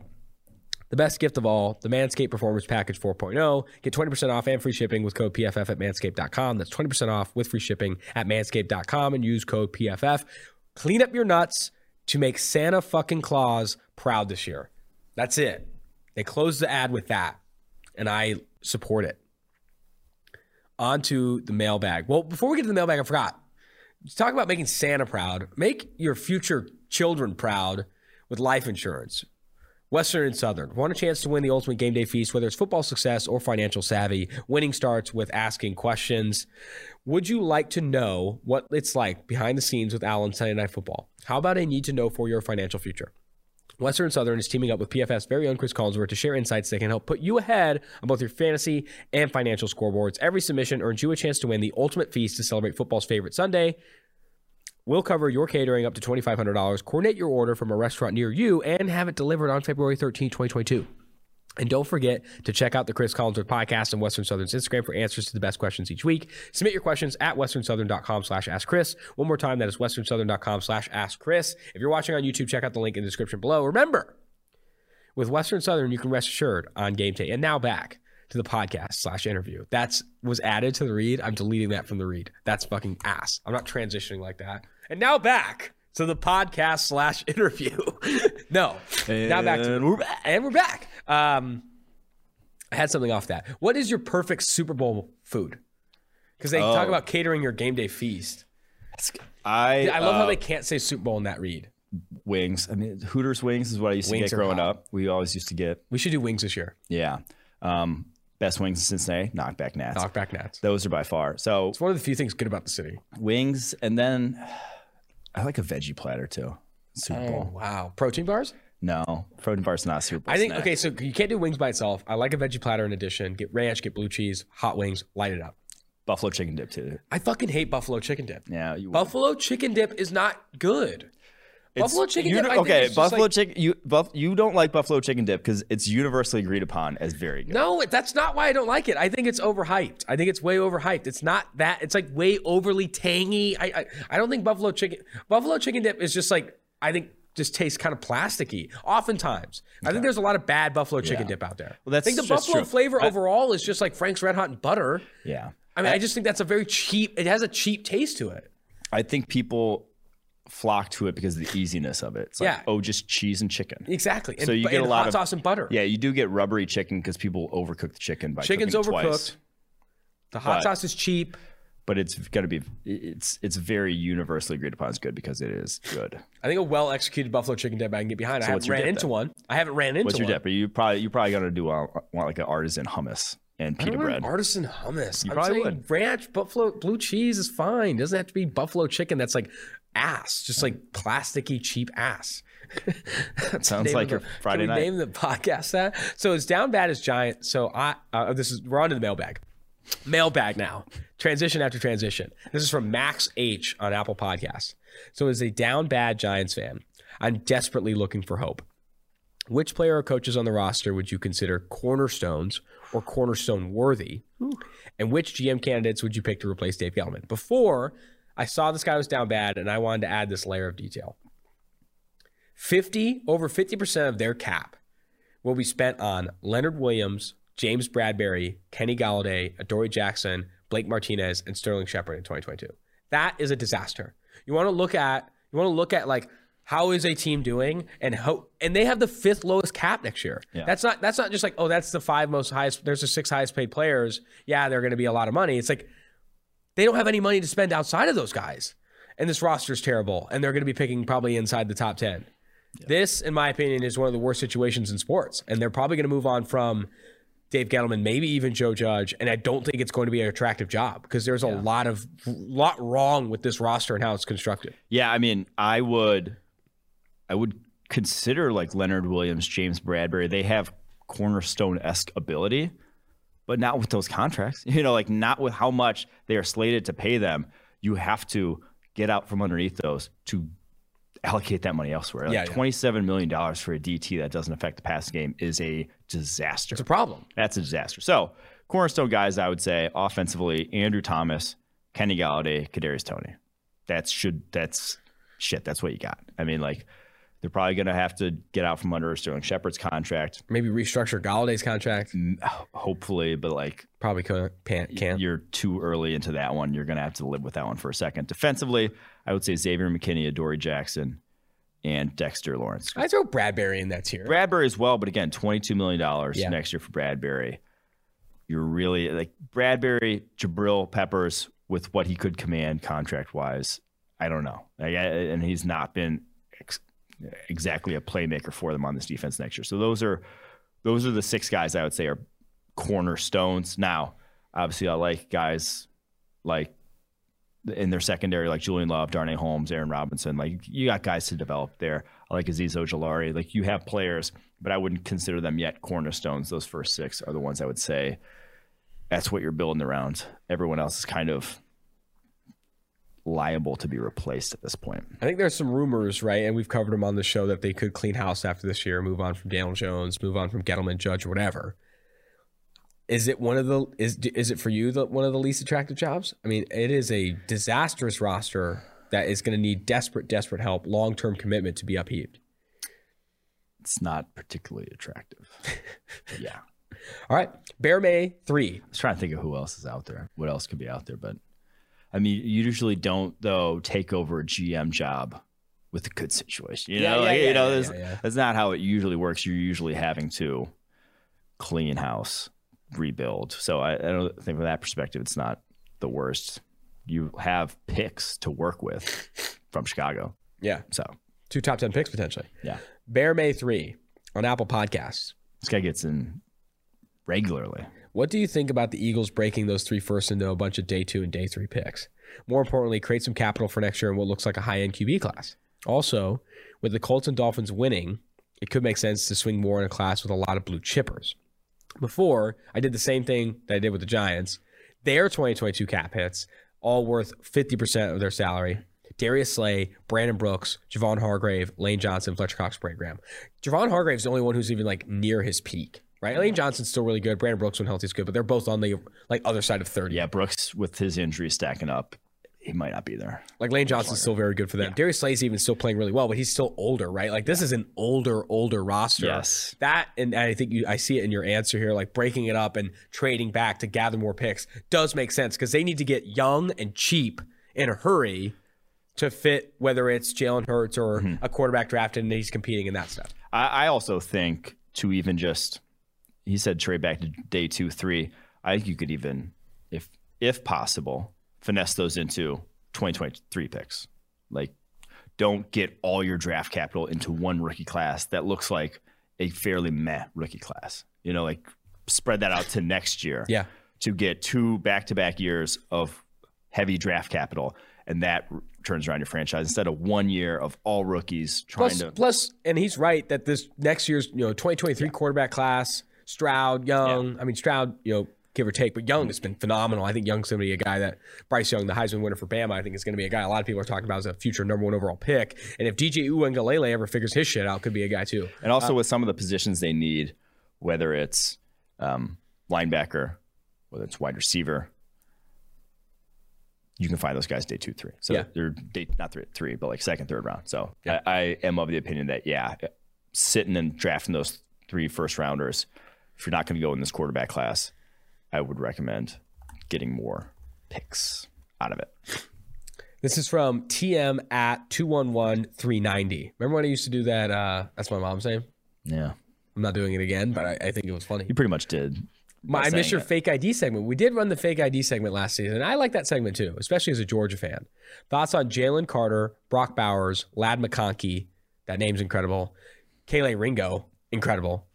the best gift of all, the Manscaped Performance Package 4.0. Get 20% off and free shipping with code PFF at manscaped.com. That's 20% off with free shipping at manscaped.com and use code PFF. Clean up your nuts to make Santa fucking Claus proud this year. That's it. They closed the ad with that, and I support it onto the mailbag. Well, before we get to the mailbag, I forgot. Talk about making Santa proud. Make your future children proud with life insurance. Western and Southern. Want a chance to win the ultimate game day feast, whether it's football success or financial savvy? Winning starts with asking questions. Would you like to know what it's like behind the scenes with Allen Sunday Night Football? How about a need to know for your financial future? Western Southern is teaming up with PFF's very own Chris Collinsworth to share insights that can help put you ahead on both your fantasy and financial scoreboards. Every submission earns you a chance to win the ultimate feast to celebrate football's favorite Sunday. We'll cover your catering up to $2,500, coordinate your order from a restaurant near you, and have it delivered on February 13, 2022. And don't forget to check out the Chris Collinsworth podcast and Western Southern's Instagram for answers to the best questions each week. Submit your questions at westernsouthern.com slash ask Chris. One more time, that is westernsouthern.com slash ask Chris. If you're watching on YouTube, check out the link in the description below. Remember, with Western Southern, you can rest assured on game day. And now back to the podcast slash interview. That's was added to the read. I'm deleting that from the read. That's fucking ass. I'm not transitioning like that. And now back to the podcast slash interview. no, now back to And we're back. and we're back. Um, I had something off that. What is your perfect Super Bowl food? Because they talk Oh. about catering your game day feast. I I love how uh, they can't say Super Bowl in that read. wings. I mean, Hooters wings is what I used Wings to get growing hot. up. We always used to get. We should do wings this year. Yeah. Um, best wings in Cincinnati, knockback Nats. Knockback Nats. Those are by far. So It's one of the few things good about the city. wings, and then I like a veggie platter too. Super Oh Bowl. wow, protein bars. No, protein bar's not Super Bowl. I think snack. okay, so you can't do wings by itself. I like a veggie platter in addition. Get ranch, get blue cheese, hot wings, light it up. buffalo chicken dip too. I fucking hate buffalo chicken dip. Yeah, you. Buffalo chicken dip is not good. Buffalo chicken you dip. I okay, buffalo like- chicken. You buff, you don't like buffalo chicken dip because it's universally agreed upon as very good. No, that's not why I don't like it. I think it's overhyped. I think it's way overhyped. It's not that. It's like way overly tangy. I I, I don't think buffalo chicken buffalo chicken dip is just like I think just tastes kind of plasticky. Oftentimes, I think there's a lot of bad buffalo chicken Yeah. dip out there. Well, that's I think the buffalo true. flavor I- overall is just like Frank's Red Hot and butter. Yeah, I mean, I just think that's a very cheap. It has a cheap taste to it. I think people flock to it because of the easiness of it. It's like, Yeah. oh, just cheese and chicken. Exactly. And, So you bu- get a and lot hot of- sauce and butter. Yeah, you do get rubbery chicken because people overcook the chicken by Chicken's overcooked. twice. The hot But- sauce is cheap. But it's got to be. It's it's very universally agreed upon as good because it is good. I think a well executed buffalo chicken dip I can get behind. I haven't ran dip into then? one. I haven't ran into What's your one. dip? Are you probably you probably gonna do uh, want like an artisan hummus and pita bread. artisan hummus. I'm probably saying would. ranch, buffalo, blue cheese is fine. Doesn't have to be buffalo chicken. That's like ass, just like plasticky, cheap ass. That's the Sounds like your the- Friday can we night. Name the podcast that. So it's down bad as giant. So I uh, this is we're on to the mailbag. Mailbag now. Transition after transition. This is from Max H on Apple Podcasts. So as a down bad Giants fan, I'm desperately looking for hope. Which player or coaches on the roster would you consider cornerstones or cornerstone worthy? And which GM candidates would you pick to replace Dave Gettleman? Before I saw this guy was down bad and I wanted to add this layer of detail. 50 over 50% of their cap will be spent on Leonard Williams, James Bradberry, Kenny Golladay, Adoree Jackson, Blake Martinez, and Sterling Shepard in 2022. That is a disaster. You want to look at you want to look at like how is a team doing and how and they have the fifth lowest cap next year. Yeah. That's not that's not just like oh that's the five most highest there's the six highest paid players. Yeah, they're going to be a lot of money. It's like they don't have any money to spend outside of those guys. And this roster is terrible and they're going to be picking probably inside the top 10. This, in my opinion, is one of the worst situations in sports. And they're probably going to move on from Dave Gettleman, maybe even Joe Judge. And I don't think it's going to be an attractive job because there's a lot of lot wrong with this roster and how it's constructed. Yeah, I mean, I would, I would consider like Leonard Williams, James Bradberry. They have cornerstone esque ability, but not with those contracts. You know, like not with how much they are slated to pay them. You have to get out from underneath those to allocate that money elsewhere. Like Yeah, yeah. twenty-seven million dollars for a DT that doesn't affect the passing game is a disaster. It's a problem. That's a disaster. So, cornerstone guys, I would say offensively, Andrew Thomas, Kenny Golladay, Kadarius Toney. That's should that's shit. That's what you got. I mean, like they're probably gonna have to get out from under a Sterling Shepard's contract, Maybe restructure Golladay's contract. Mm, hopefully, but like Probably can't. can't. you're too early into that one. You're gonna have to live with that one for a second. Defensively, I would say Xavier McKinney, Adoree Jackson, and Dexter Lawrence. I throw Bradberry in that tier. Bradberry as well, but again, twenty-two million dollars Yeah. next year for Bradberry. You're really like Bradberry, Jabril Peppers with what he could command contract wise. I don't know, Like, and he's not been exactly a playmaker for them on this defense next year. So those are those are the six guys I would say are cornerstones. Now, obviously, I like guys like in their secondary, like Julian Love, Darnay Holmes, Aaron Robinson. Like you got guys to develop there. I like Azeez Ojulari. Like you have players, but I wouldn't consider them yet cornerstones. Those first six are the ones I would say that's what you're building around. Everyone else is kind of liable to be replaced at this point. I think there's some rumors, right? And we've covered them on the show that they could clean house after this year, move on from Daniel Jones, move on from Gettleman, Judge, whatever. Is it one of the is is it for you the one of the least attractive jobs? I mean, it is a disastrous roster that is going to need desperate, desperate help, long term commitment to be upheaved. It's not particularly attractive. Yeah. All right, Bear May three. I was trying to think of who else is out there. What else could be out there? But I mean, you usually don't though take over a GM job with a good situation. You Yeah, know, yeah, like, yeah, you know, that's, that's not how it usually works. You're usually having to clean house, rebuild. So I, I don't think from that perspective, it's not the worst. You have picks to work with from Chicago. Yeah. So Two top 10 picks potentially. yeah, Bear May 3 on Apple Podcasts. this guy gets in regularly. What do you think about the Eagles breaking those three first into a bunch of day two and day three picks? More importantly, create some capital for next year in what looks like a high end QB class. Also, with the Colts and Dolphins winning, it could make sense to swing more in a class with a lot of blue chippers. Before, I did the same thing that I did with the Giants. Their 2022 cap hits, all worth 50% of their salary. Darius Slay, Brandon Brooks, Javon Hargrave, Lane Johnson, Fletcher Cox, Brand Graham. Javon Hargrave's the only one who's even like near his peak, right? Lane Johnson's still really good. Brandon Brooks when healthy is good, but they're both on the like other side of 30. Yeah, Brooks with his injury stacking up, he might not be there. Like Lane Johnson's still very good for them. Darius Slay's even still playing really well, but he's still older, right? Like this is an older, older roster. Yes. That and I think you I see it in your answer here, like breaking it up and trading back to gather more picks does make sense because they need to get young and cheap in a hurry to fit whether it's Jalen Hurts or mm-hmm. a quarterback drafted and he's competing in that stuff. I, I also think to even just he said trade back to day two, three. I think you could even, if if possible, finesse those into 2023 picks. Like, don't get all your draft capital into one rookie class that looks like a fairly meh rookie class. You know, like spread that out to next year. Yeah. To get two back to back years of heavy draft capital, and that r- turns around your franchise instead of one year of all rookies trying Plus, to. plus, and he's right that this next year's you know 2023 quarterback class, Stroud, Young. I mean Stroud, you know, give or take, but Young has been phenomenal. I think Young's going to be a guy that Bryce Young, the Heisman winner for Bama, I think is going to be a guy a lot of people are talking about as a future number one overall pick. And if DJ Uiagalelei ever figures his shit out, could be a guy too. And also with some of the positions they need, whether it's um, linebacker, whether it's wide receiver, you can find those guys day two, three. So Yeah. they're day not three, three, but like second, third round. So I, I am of the opinion that yeah, sitting and drafting those three first rounders, if you're not going to go in this quarterback class, I would recommend getting more picks out of it. This is from TM at 211390. Remember when I used to do that? Uh, that's my mom's name. Yeah, I'm not doing it again, but I, I think it was funny. you pretty much did. My, I missed your it. fake ID segment. We did run the fake ID segment last season. I like that segment too, especially as a Georgia fan. Thoughts on Jalen Carter, Brock Bowers, Ladd McConkey. That name's incredible. Kelee Ringo, incredible.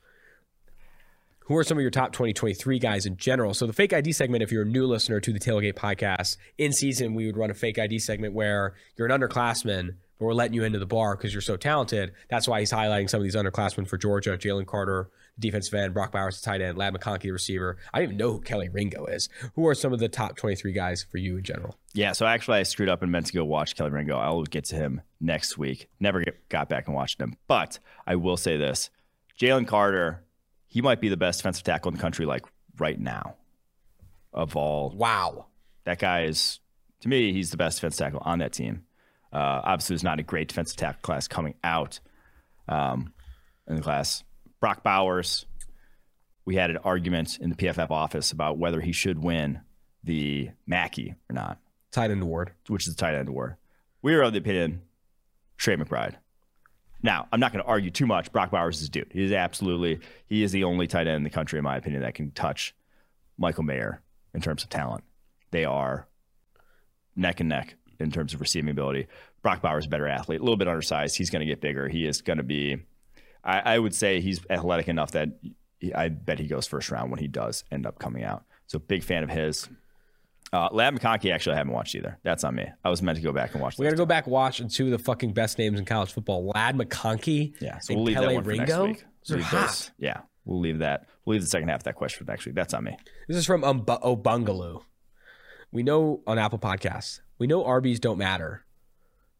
Who are some of your top 2023 guys in general? So the fake ID segment, if you're a new listener to the Tailgate podcast, in season we would run a fake ID segment where you're an underclassman, but we're letting you into the bar because you're so talented. That's why he's highlighting some of these underclassmen for Georgia: Jalen Carter, the defensive end, Brock Bowers, the tight end, Ladd McConkey, the receiver. I don't even know who Kelee Ringo is. Who are some of the top 23 guys for you in general? Yeah, so actually, I screwed up and meant to go watch Kelee Ringo. I'll get to him next week. Never get, got back and watched him, but I will say this: Jalen Carter, he might be the best defensive tackle in the country, like right now, of all. Wow. That guy is, to me, he's the best defensive tackle on that team. Uh, obviously, there's not a great defensive tackle class coming out um, in the class. Brock Bowers, we had an argument in the PFF office about whether he should win the Mackey or not Tight end award. which is the tight end award. We are of the opinion Trey McBride. Now, I'm not going to argue too much. Brock Bowers is dude. He is absolutely, he is the only tight end in the country, in my opinion, that can touch Michael Mayer in terms of talent. They are neck and neck in terms of receiving ability. Brock Bowers is a better athlete, a little bit undersized. He's going to get bigger. He is going to be, I, I would say he's athletic enough that I bet he goes first round when he does end up coming out. So big fan of his. Uh, Ladd McConkey actually I haven't watched either. That's on me. I was meant to go back and watch. We got to go back and watch two of the fucking best names in college football: Ladd McConkey. Yeah, so we'll leave Pele that one for Ringo. next week. Those are hot. those- Yeah, we'll leave that. We'll leave the second half of that question for next week. That's on me. This is from um, Obungaloo. We know on Apple Podcasts, we know RBs don't matter,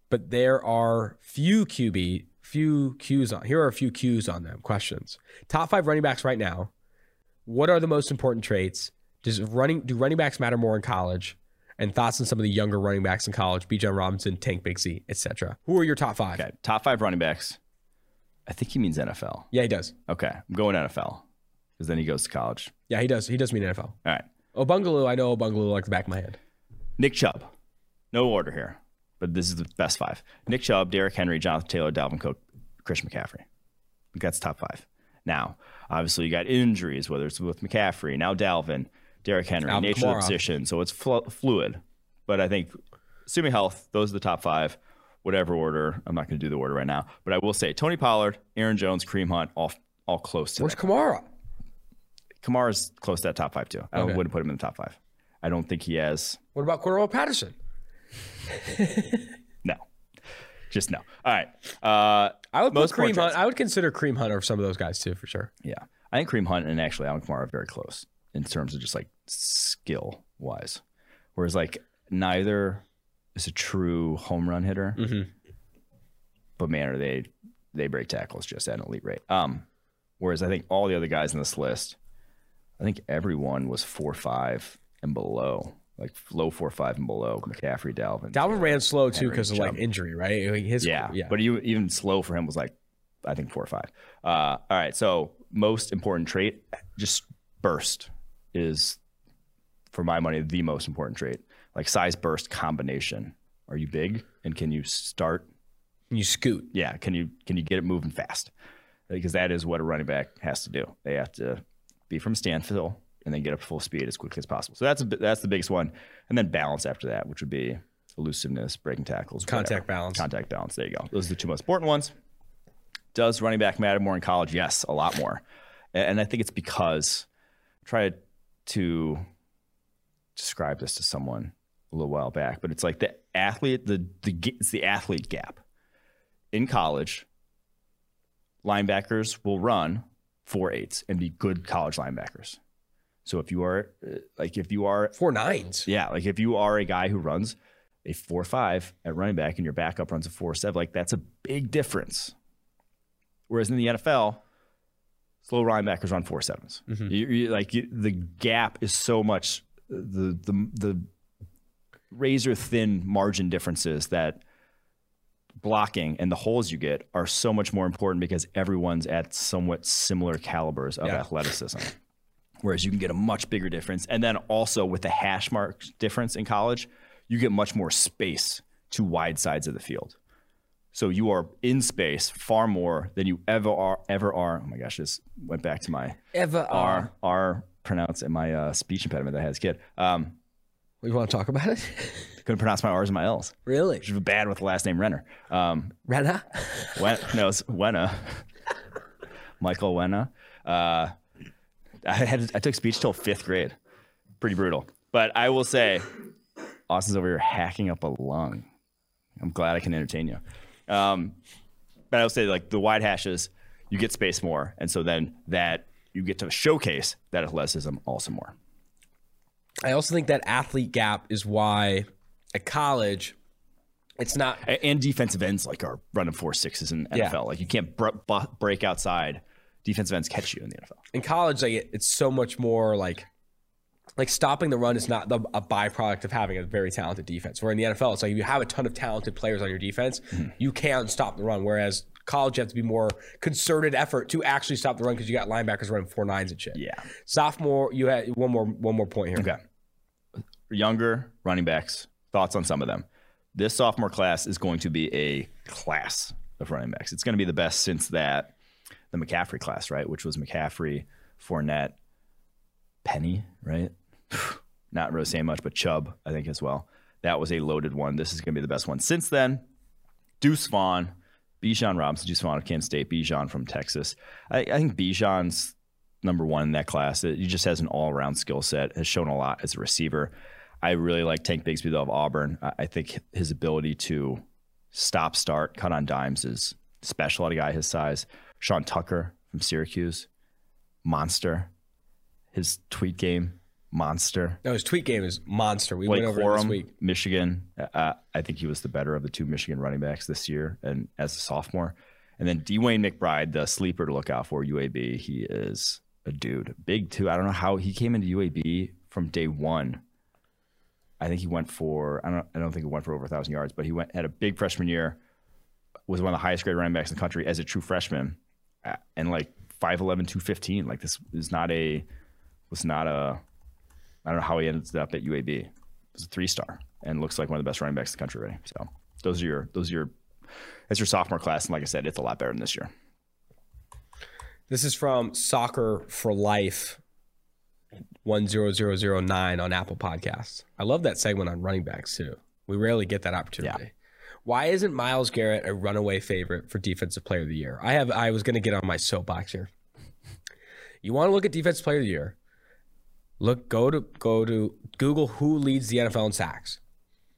but there are few QB, few Qs on. Here are a few Qs on them. Questions. Top five running backs right now. What are the most important traits? Does running do running backs matter more in college? And thoughts on some of the younger running backs in college: Bijan Robinson, Tank Bigsby, etc. Who are your top five? Okay, top five running backs. I think he means NFL. Yeah, he does. Okay, I'm going NFL because then he goes to college. Yeah, he does. He does mean NFL. All right, Obungaloo, I know Obungaloo like the back of my hand. Nick Chubb. No order here. but this is the best five: Nick Chubb, Derrick Henry, Jonathan Taylor, Dalvin Cook, Chris McCaffrey. That's top five. Now, obviously, you got injuries, whether it's with McCaffrey, now Dalvin, Derrick Henry, Alvin nature of the position. So it's flu- fluid. But I think, assuming health, those are the top five. Whatever order, I'm not going to do the order right now. But I will say Tony Pollard, Aaron Jones, Kareem Hunt, all all close to Where's that. Kamara? Kamara's close to that top five too. I Okay. wouldn't put him in the top five. I don't think he has. What about Cordarrelle Patterson? No, just no. All right. Uh, I would Most put Kareem. Hunt. I would consider Kareem Hunt over some of those guys too, for sure. Yeah, I think Kareem Hunt and actually Alvin Kamara are very close in terms of just like skill wise. Whereas like neither is a true home run hitter, Mm-hmm. but man, are they they break tackles just at an elite rate. Um, whereas I think all the other guys in this list, I think everyone was four five and below, like low four five and below. McCaffrey, Dalvin, Dalvin ran slow too because of like injury, right? I mean, His yeah, yeah. But you, even slow for him was like, I think four or five. Uh, all right. So most important trait, just burst is, for my money, the most important trait. Like size burst combination. Are you big and can you start? Can you scoot. Yeah. Can you can you get it moving fast? Because that is what a running back has to do. They have to be from standstill and then get up to full speed as quickly as possible. So that's a, that's the biggest one, and then balance after that, which would be elusiveness, breaking tackles, whatever. Contact balance. Contact balance. There you go. Those are the two most important ones. Does running back matter more in college? Yes, a lot more. And I think it's because I tried to describe this to someone a little while back, but it's like the athlete, the the it's the athlete gap. In college, linebackers will run four eights and be good college linebackers. So if you are uh, like if you are Four nines. yeah, like if you are a guy who runs a four five at running back and your backup runs a four seven, like that's a big difference. Whereas in the NFL, slow linebackers run four sevens. Mm-hmm. You, you- like you, the gap is so much the the the razor thin margin differences that blocking and the holes you get are so much more important because everyone's at somewhat similar calibers of Yeah. athleticism whereas you can get a much bigger difference. And then also with the hash mark difference in college, you get much more space to wide sides of the field. So you are in space far more than you ever are. Ever are. Oh my gosh, this went back to my Ever R R pronounce and my uh, speech impediment that I had as a kid. Um, You want to talk about it? couldn't pronounce my R's and my L's. really? Which is bad with the last name Renner. Um, Rena? Wen, no, it's Wenna. Michael Wenna. Uh, I had I took speech till fifth grade. Pretty brutal. But I will say, Austin's over here hacking up a lung. I'm glad I can entertain you. Um, but I will say, like the wide hashes, you get space more, and so then that you get to showcase that athleticism also more. I also think that athlete gap is why at college, it's not And defensive ends like are running four sixes in NFL. Yeah. Like you can't break outside. Defensive ends catch you in the NFL. in college. Like it, it's so much more like like stopping the run is not the, a byproduct of having a very talented defense. Where in the NFL, it's like if you have a ton of talented players on your defense, Mm-hmm. you can stop the run. Whereas college, you have to be more concerted effort to actually stop the run because you got linebackers running four nines and shit. Yeah. Sophomore, you had one more one more point here. Okay. Younger running backs, thoughts on some of them. This sophomore class is going to be a class of running backs. It's going to be the best since that, the McCaffrey class, right? Which was McCaffrey, Fournette, Penny, right? Not really saying much, but Chubb, I think, as well. That was a loaded one. This is going to be the best one. Since then, Deuce Vaughn, Bijan Robinson, Deuce Vaughn of Kansas State, Bijan from Texas. I, I think Bijan's number one in that class. He just has an all around skill set, has shown a lot as a receiver. I really like Tank Bigsby though of Auburn. I, I think his ability to stop, start, cut on dimes is special at a guy his size. Sean Tucker from Syracuse, monster. His tweet game, monster. No, his tweet game is monster. We Blake went over it this Corum, week. Michigan. Uh, I think he was the better of the two Michigan running backs this year, and as a sophomore. And then DeWayne McBride, the sleeper to look out for UAB. He is a dude, big too. I don't know how he came into UAB from day one. I think he went for I don't I don't think he went for over a thousand yards, but he went had a big freshman year. Was one of the highest grade running backs in the country as a true freshman, uh, and like 5'11", 215. Like this is not a was not a I don't know how he ended up at UAB. It was a three star and looks like one of the best running backs in the country already. So those are your those are your that's your sophomore class, and like I said, it's a lot better than this year. This is from Soccer for Life. 10009 on Apple Podcasts. I love that segment on running backs too. We rarely get that opportunity. Yeah. Why isn't Myles Garrett a runaway favorite for defensive player of the year? I have I was going to get on my soapbox here. You want to look at defensive player of the year? Look go to go to Google who leads the NFL in sacks.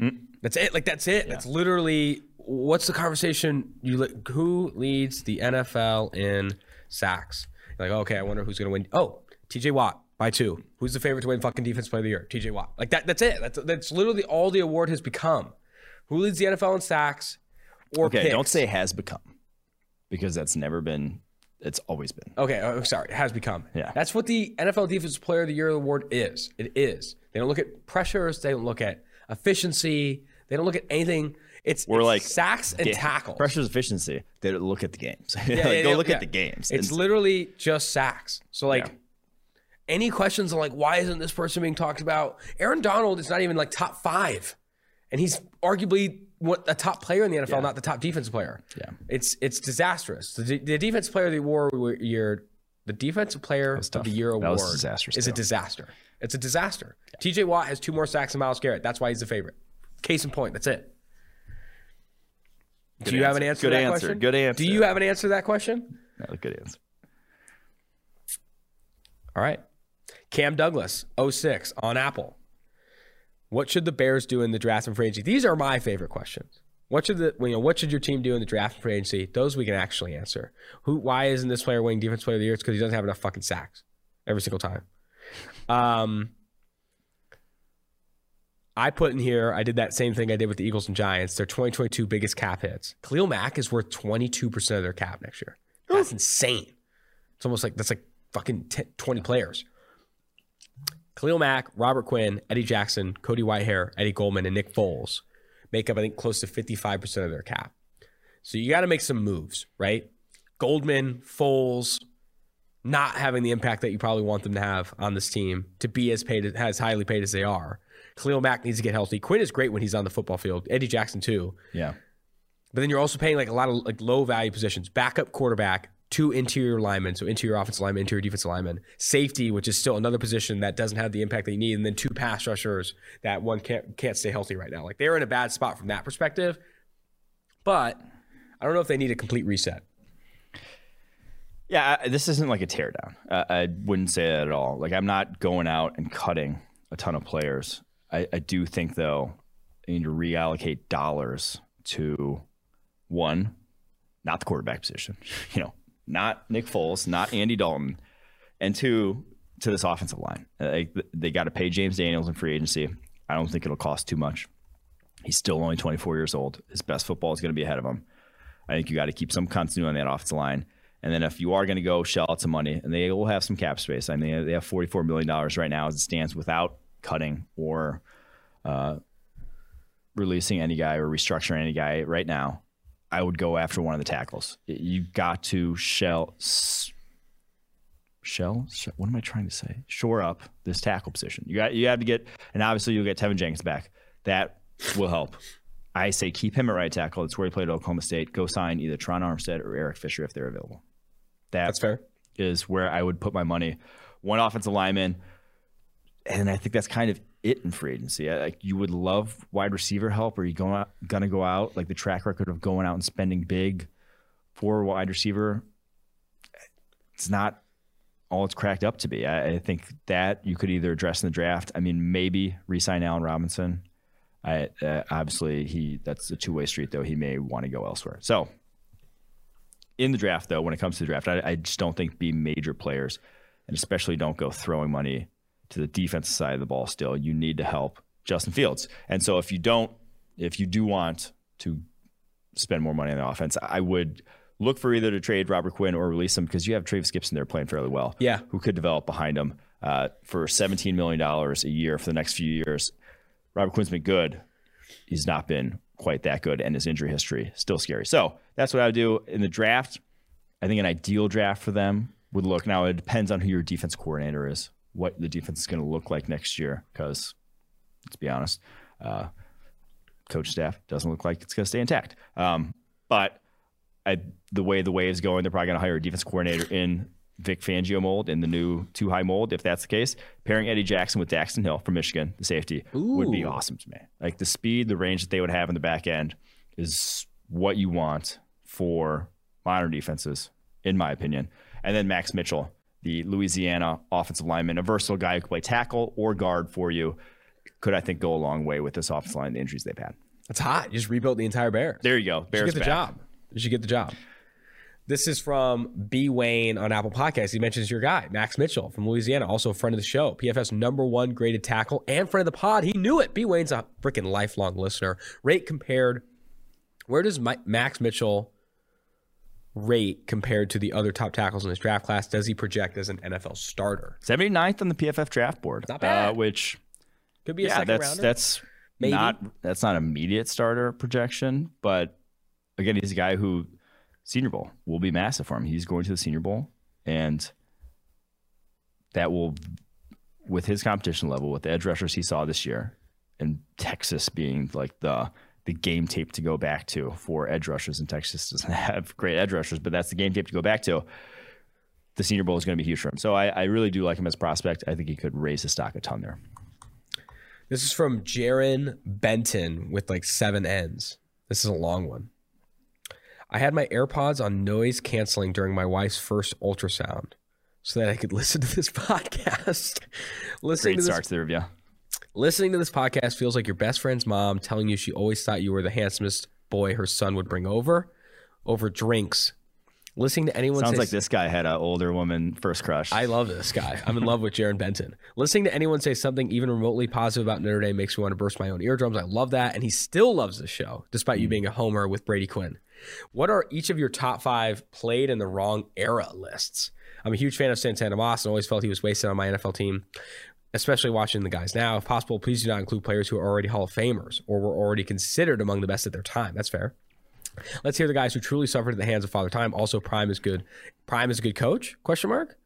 Mm. That's it. Like that's it. That's literally what's the conversation you li- who leads the NFL in sacks? You're like, okay, I wonder who's going to win. Oh, TJ Watt by two. Who's the favorite to win fucking defense player of the year? TJ Watt. Like that that's it. That's that's literally all the award has become. Who leads the NFL in sacks or Okay, picks? don't say has become because that's never been. It's always been. Okay, oh, sorry, it has become. Yeah. That's what the NFL Defensive Player of the Year award is. It is. They don't look at pressures. They don't look at efficiency. They don't look at anything. It's, We're it's like sacks and tackles. Pressure's efficiency. They don't look at the games. Yeah, Like, yeah, go yeah, look yeah. at the games. It's And- literally just sacks. So like, any questions on like why isn't this person being talked about? Aaron Donald is not even like top five, and he's arguably a top player in the NFL, not the top defensive player. Yeah. it's it's disastrous. The, the defensive player of the award year, the defensive player of the year award is a disaster. It's a disaster. TJ Watt has two more sacks than Myles Garrett. That's why he's the favorite. Case in point. That's it. Do you have an answer Good to that answer. question? Good answer. Do you have an answer to that question? No, good answer. All right. Cam Douglas, 06 on Apple. What should the Bears do in the draft and free agency? These are my favorite questions. What should the you know what should your team do in the draft and free agency? Those we can actually answer. Who why isn't this player winning defense player of the year? It's because he doesn't have enough fucking sacks every single time. Um I put in here, I did that same thing I did with the Eagles and Giants. Their 2022 biggest cap hits. Khalil Mack is worth 22% of their cap next year. That's insane. It's almost like that's like fucking 10, 20 players. Khalil Mack, Robert Quinn, Eddie Jackson, Cody Whitehair, Eddie Goldman, and Nick Foles make up, I think, close to 55% of their cap. So you got to make some moves, right? Goldman, Foles, not having the impact that you probably want them to have on this team to be as paid as highly paid as they are. Khalil Mack needs to get healthy. Quinn is great when he's on the football field. Eddie Jackson too. Yeah. But then you're also paying like a lot of like low value positions. Backup quarterback, two interior linemen, so interior offensive lineman, interior defensive lineman, safety, which is still another position that doesn't have the impact you need, and then two pass rushers that one can't can't stay healthy right now. Like they're in a bad spot from that perspective. But I don't know if they need a complete reset. Yeah, this isn't like a teardown. Uh, I wouldn't say that at all. Like I'm not going out and cutting a ton of players. I, I do think though, you need to reallocate dollars to one, not the quarterback position. You know, not Nick Foles, not Andy Dalton, and two to this offensive line. Uh, Like they got to pay James Daniels in free agency. I don't think it'll cost too much. He's still only 24 years old. His best football is going to be ahead of him. I think you got to keep some continuity on that offensive line. And then if you are going to go shell out some money, and they will have some cap space. I mean, they have $44 million right now as it stands without cutting or uh, releasing any guy or restructuring any guy right now. I would go after one of the tackles. You got to shell, s- shell, what am I trying to say? Shore up this tackle position. You got, you have to get, and obviously you'll get Teven Jenkins back. That will help. I say keep him at right tackle. It's where he played at Oklahoma State. Go sign either Tron Armstead or Eric Fisher if they're available. That That's fair. is where I would put my money. One offensive lineman, and I think that's kind of it in free agency. Like you would love wide receiver help. Are you going gonna go out like the track record of going out and spending big for wide receiver? It's not all it's cracked up to be. I, I think that you could either address in the draft. I mean, maybe re-sign Allen Robinson. I uh, obviously he that's a two-way street though. He may want to go elsewhere. So in the draft, though, when it comes to the draft, I, I just don't think be major players, and especially don't go throwing money to the defensive side of the ball. Still, you need to help Justin Fields, and so if you don't, if you do want to spend more money on the offense, I would look for either to trade Robert Quinn or release him because you have Trevis Gipson there playing fairly well. Yeah. who could develop behind him uh, for seventeen million dollars a year for the next few years. Robert Quinn's been good. He's not been quite that good, and his injury history still scary. So that's what I would do in the draft. I think an ideal draft for them would look now. It depends on who your defense coordinator is, what the defense is going to look like next year. Because let's be honest, uh, coach staff doesn't look like it's going to stay intact. Um, but I, the way the way is going, they're probably going to hire a defense coordinator in Vic Fangio mold in the new two high mold. If that's the case, pairing Eddie Jackson with Daxton Hill from Michigan, the safety, would be awesome to me. Like the speed, the range that they would have in the back end is what you want for modern defenses, in my opinion. And then Max Mitchell, the Louisiana offensive lineman, a versatile guy who can play tackle or guard for you, could I think go a long way with this offensive line, the injuries they've had. That's hot. You just rebuilt the entire Bears. There you go. You Bears should get the back. job. You should get the job. This is from B. Wayne on Apple Podcasts. He mentions your guy, Max Mitchell from Louisiana, also a friend of the show. PFF number one graded tackle and friend of the pod. He knew it. B. Wayne's a freaking lifelong listener. Rate compared. Where does Max Mitchell rate compared to the other top tackles in his draft class? Does he project as an NFL starter? 79th on the PFF draft board. Not bad. Uh, which Could be a yeah, second that's rounder. that's Maybe. not that's not immediate starter projection, but again, he's a guy who Senior Bowl will be massive for him. He's going to the Senior Bowl, and that will, with his competition level, with the edge rushers he saw this year, and Texas being like the the game tape to go back to for edge rushers, and Texas doesn't have great edge rushers, but that's the game tape to go back to. The Senior Bowl is going to be huge for him. So I, I really do like him as a prospect. I think he could raise his stock a ton there. This is from Jaron Benton with like seven ends. This is a long one. I had my AirPods on noise canceling during my wife's first ultrasound so that I could listen to this podcast. listening Great to this, start to the review. Listening to this podcast feels like your best friend's mom telling you she always thought you were the handsomest boy her son would bring over over drinks. Listening to anyone Sounds say like this guy had an older woman first crush. I love this guy. I'm in love with Jaron Benton. Listening to anyone say something even remotely positive about Notre Dame makes me want to burst my own eardrums. I love that. And he still loves the show, despite you mm. being a homer with Brady Quinn. What are each of your top five played in the wrong era lists? I'm a huge fan of Santana Moss and always felt he was wasted on my NFL team, especially watching the guys now. If possible, please do not include players who are already Hall of Famers or were already considered among the best at their time. That's fair. Let's hear the guys who truly suffered at the hands of Father Time. Also, Prime is good. Prime is a good coach? Question mark.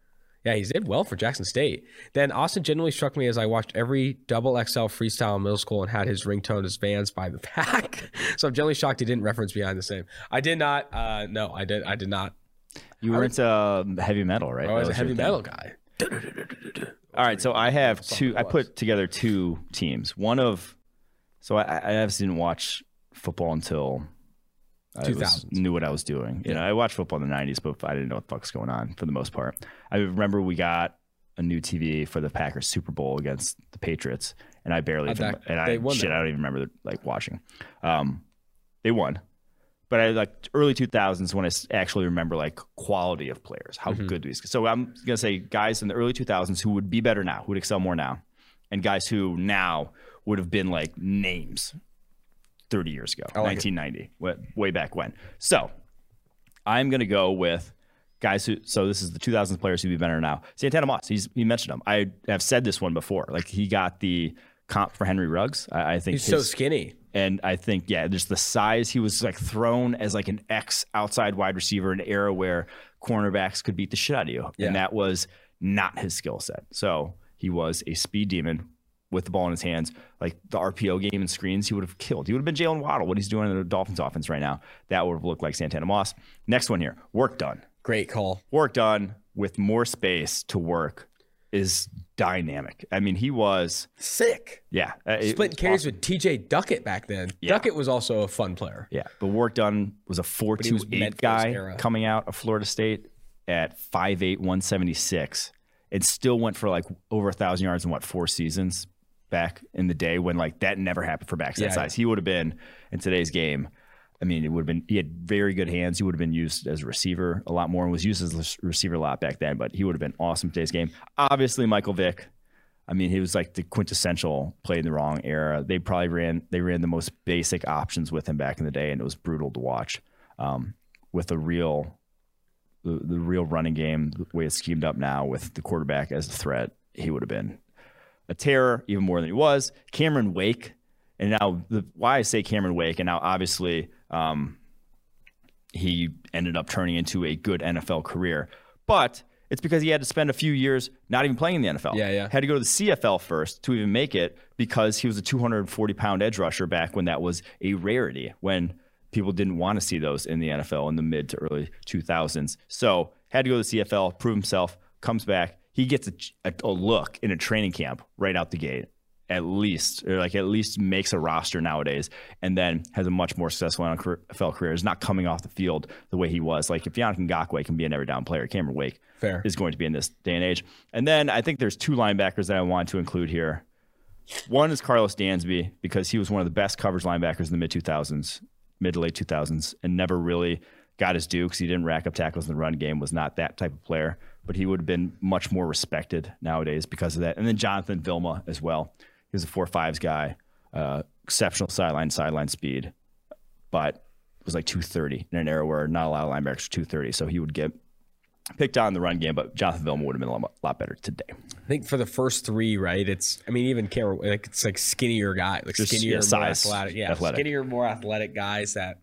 Yeah, he did well for Jackson State. Then Austin genuinely struck me as I watched every double XL freestyle in middle school and had his ringtone as Vans by the pack. so I'm genuinely shocked he didn't reference behind the same. I did not. Uh, no, I did. I did not. you were into um, heavy metal, right? I was That a heavy metal guy. All right, so I have two. I put together two teams. One of, so I, I obviously didn't watch football until I was, knew what I was doing. You know, I watched football in the '90s, but I didn't know what the fuck's going on for the most part. I remember we got a new TV for the Packers Super Bowl against the Patriots, and I barely, even, that- and I shit, that. I don't even remember like watching. Um, they won. But I like early 2000s when I actually remember like quality of players, how Mm-hmm. good these. So I'm gonna say guys in the early 2000s who would be better now, who would excel more now, and guys who now would have been like names 30 years ago, like 1990, wa- way back when. So I'm gonna go with guys who. So this is the 2000s players who would be better now. Santana Moss, he's he mentioned him. I have said this one before. Like he got the comp for Henry Ruggs. I, I think He's so skinny. And I think, yeah, just the size. He was like thrown as like an X outside wide receiver, in an era where cornerbacks could beat the shit out of you. Yeah. And that was not his skill set. So he was a speed demon with the ball in his hands. Like the RPO game and screens, he would have killed. He would have been Jaylen Waddle, what he's doing in the Dolphins offense right now. That would have looked like Santana Moss. Next one here Warrick Dunn. Great call. Warrick Dunn with more space to work is dynamic. I mean, he was, Sick. yeah. uh, it Splitting carries awesome. with TJ Duckett back then. Yeah. Duckett was also a fun player. Yeah, but Warrick Dunn was a four he two was meant eight for this guy era. coming out of Florida State at 5'8", 176 and still went for like over a thousand yards in what four seasons back in the day when like that never happened for backs Yeah. that size. He would have been in today's game. I mean, it would have been. He had very good hands. He would have been used as a receiver a lot more, and was used as a receiver a lot back then. But he would have been awesome today's game. Obviously, Michael Vick. I mean, he was like the quintessential play in the wrong era. They probably ran they ran the most basic options with him back in the day, and it was brutal to watch. Um, with a real the, the real running game, the way it's schemed up now with the quarterback as a threat, he would have been a terror even more than he was. Cameron Wake, and now the why I say Cameron Wake, and now obviously um, he ended up turning into a good NFL career. But It's because he had to spend a few years not even playing in the NFL. Yeah, yeah. Had to go to the CFL first to even make it because he was a 240 pound edge rusher back when that was a rarity, when people didn't want to see those in the NFL in the mid to early 2000s. So had to go to the CFL, prove himself, comes back. He gets a, a, a look in a training camp right out the gate at least, or like at least makes a roster nowadays, and then has a much more successful NFL career. Is not coming off the field the way he was. Like if Yannick Ngakoue can be an every down player, Cameron Wake Fair. is going to be in this day and age. And then I think there's two linebackers that I want to include here. One is Karlos Dansby because he was one of the best coverage linebackers in the mid 2000s, mid to late 2000s, and never really got his due because he didn't rack up tackles in the run game. Was not that type of player, but he would have been much more respected nowadays because of that. And then Jonathan Vilma as well. He was a four fives guy, uh, exceptional sideline sideline speed, but was like 230 in an era where not a lot of linebackers were 230. So he would get picked on in the run game, but Jonathan Vilma would have been a lot, better today. I think for the first three, right? It's I mean even Cameron, like it's like skinnier guy, like Just, skinnier, yeah, more size, athletic, yeah, athletic. skinnier, more athletic guys that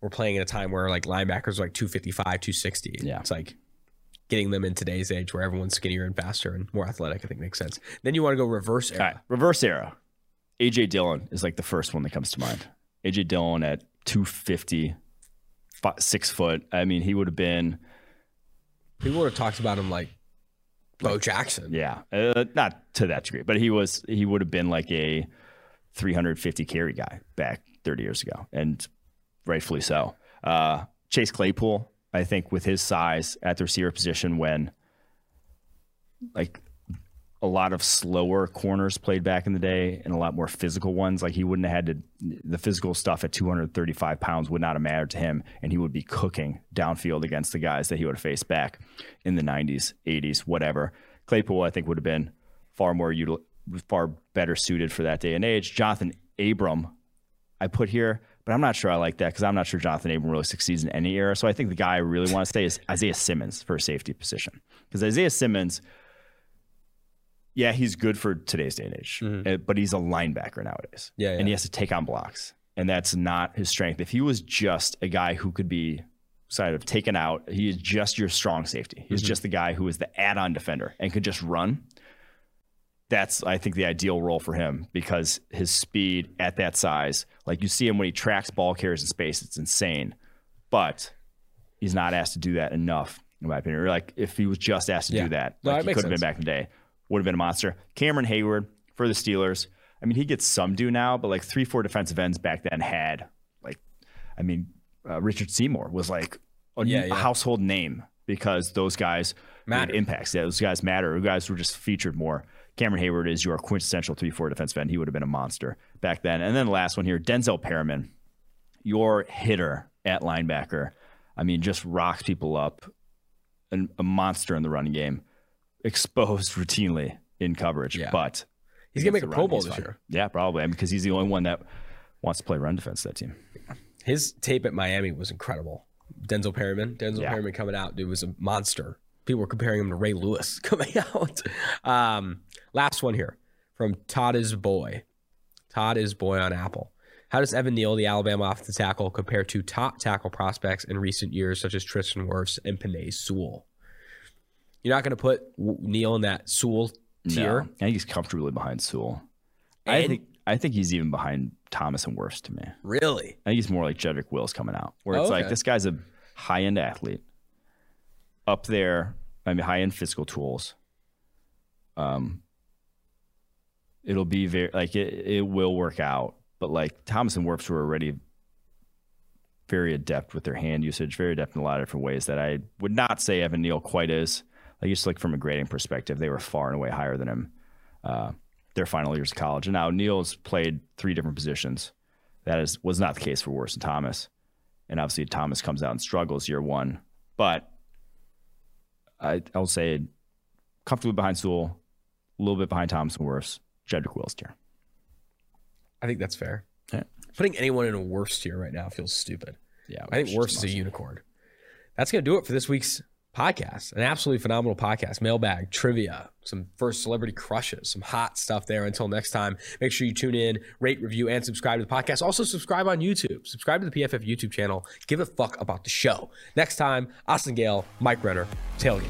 were playing at a time where like linebackers were like 255, 260. Yeah. it's like getting them in today's age where everyone's skinnier and faster and more athletic. I think makes sense. Then you want to go reverse era. Right, reverse era. AJ Dillon is like the first one that comes to mind. AJ Dillon at 250, fi- six foot. I mean, he would have been, People would have talked about him like Bo Jackson. yeah, uh, not to that degree, but he was, he would have been like a 350 carry guy back 30 years ago, and rightfully so. Uh, Chase Claypool, I think, with his size at the receiver position, when like a lot of slower corners played back in the day and a lot more physical ones. Like he wouldn't have had to, the physical stuff at 235 pounds would not have mattered to him. And he would be cooking downfield against the guys that he would have faced back in the 90s, 80s, whatever. Claypool, I think, would have been far more, util, far better suited for that day and age. Johnathan Abram, I put here, but I'm not sure I like that because I'm not sure Johnathan Abram really succeeds in any era. So I think the guy I really want to say is Isaiah Simmons for a safety position because Isaiah Simmons yeah, he's good for today's day and age, uh, but he's a linebacker nowadays. Yeah, And he has to take on blocks. And that's not his strength. If he was just a guy who could be sort of taken out, he is just your strong safety. He's just the guy who is the add on defender and could just run. That's, I think, the ideal role for him because his speed at that size, like you see him when he tracks ball carriers in space, it's insane. But he's not asked to do that enough, in my opinion. Or like if he was just asked to Yeah. do that, No, like he could have been back in the day, would have been a monster. Cameron Heyward for the Steelers. I mean, he gets some due now, but like three, four defensive ends back then had like, I mean, uh, Richard Seymour was like a, Yeah, yeah. household name because those guys Matter. made impacts. Yeah, those guys matter. Those guys were just featured more. Cameron Heyward is your quintessential three, four defensive end. He would have been a monster back then. And then the last one here, Denzel Perryman, your hitter at linebacker. I mean, just rocks people up. An, a monster in the running game, exposed routinely in coverage. Yeah. But He's gonna make a Pro Bowl this year. Yeah, probably. I mean, because he's the only one that wants to play run defense that team. His tape at Miami was incredible. Denzel Perryman, Denzel Yeah. Perryman coming out, dude was a monster. People were comparing him to Ray Lewis coming out. Um, last one here from Todd is boy. Todd is boy on Apple. How does Evan Neal, the Alabama offensive tackle, compare to top tackle prospects in recent years, such as Tristan Wirfs and Penei Sewell? You're not going to put Neal in that Sewell tier. No, I think he's comfortably behind Sewell. I think I think he's even behind Thomas and Wirfs to me. Really? I think he's more like Jedrick Wills coming out, where it's Oh, like this guy's a high end athlete, up there. I mean, high end physical tools. Um, it'll be very like it. It will work out, but like Thomas and Wirfs were already very adept with their hand usage, very adept in a lot of different ways that I would not say Evan Neal quite is. Like just like from a grading perspective, they were far and away higher than him. Uh, their final years of college, and now Neal's played three different positions. That is was not the case for Wirfs and Thomas, and obviously Thomas comes out and struggles year one. But I I will say comfortably behind Sewell, a little bit behind Thomas and Wirfs, Jedrick Wills tier. I think that's fair. Yeah. Putting anyone in a Wirfs tier right now feels stupid. Yeah, I think Wirfs is a unicorn. That's going to do it for this week's podcast. An absolutely phenomenal podcast. Mailbag, trivia, some first celebrity crushes, some hot stuff there. Until next time, make sure you tune in, rate, review, and subscribe to the podcast. Also, subscribe on YouTube. Subscribe to the PFF YouTube channel. Give a fuck about the show. Next time, Austin Gayle, Mike Renner, Tailgate.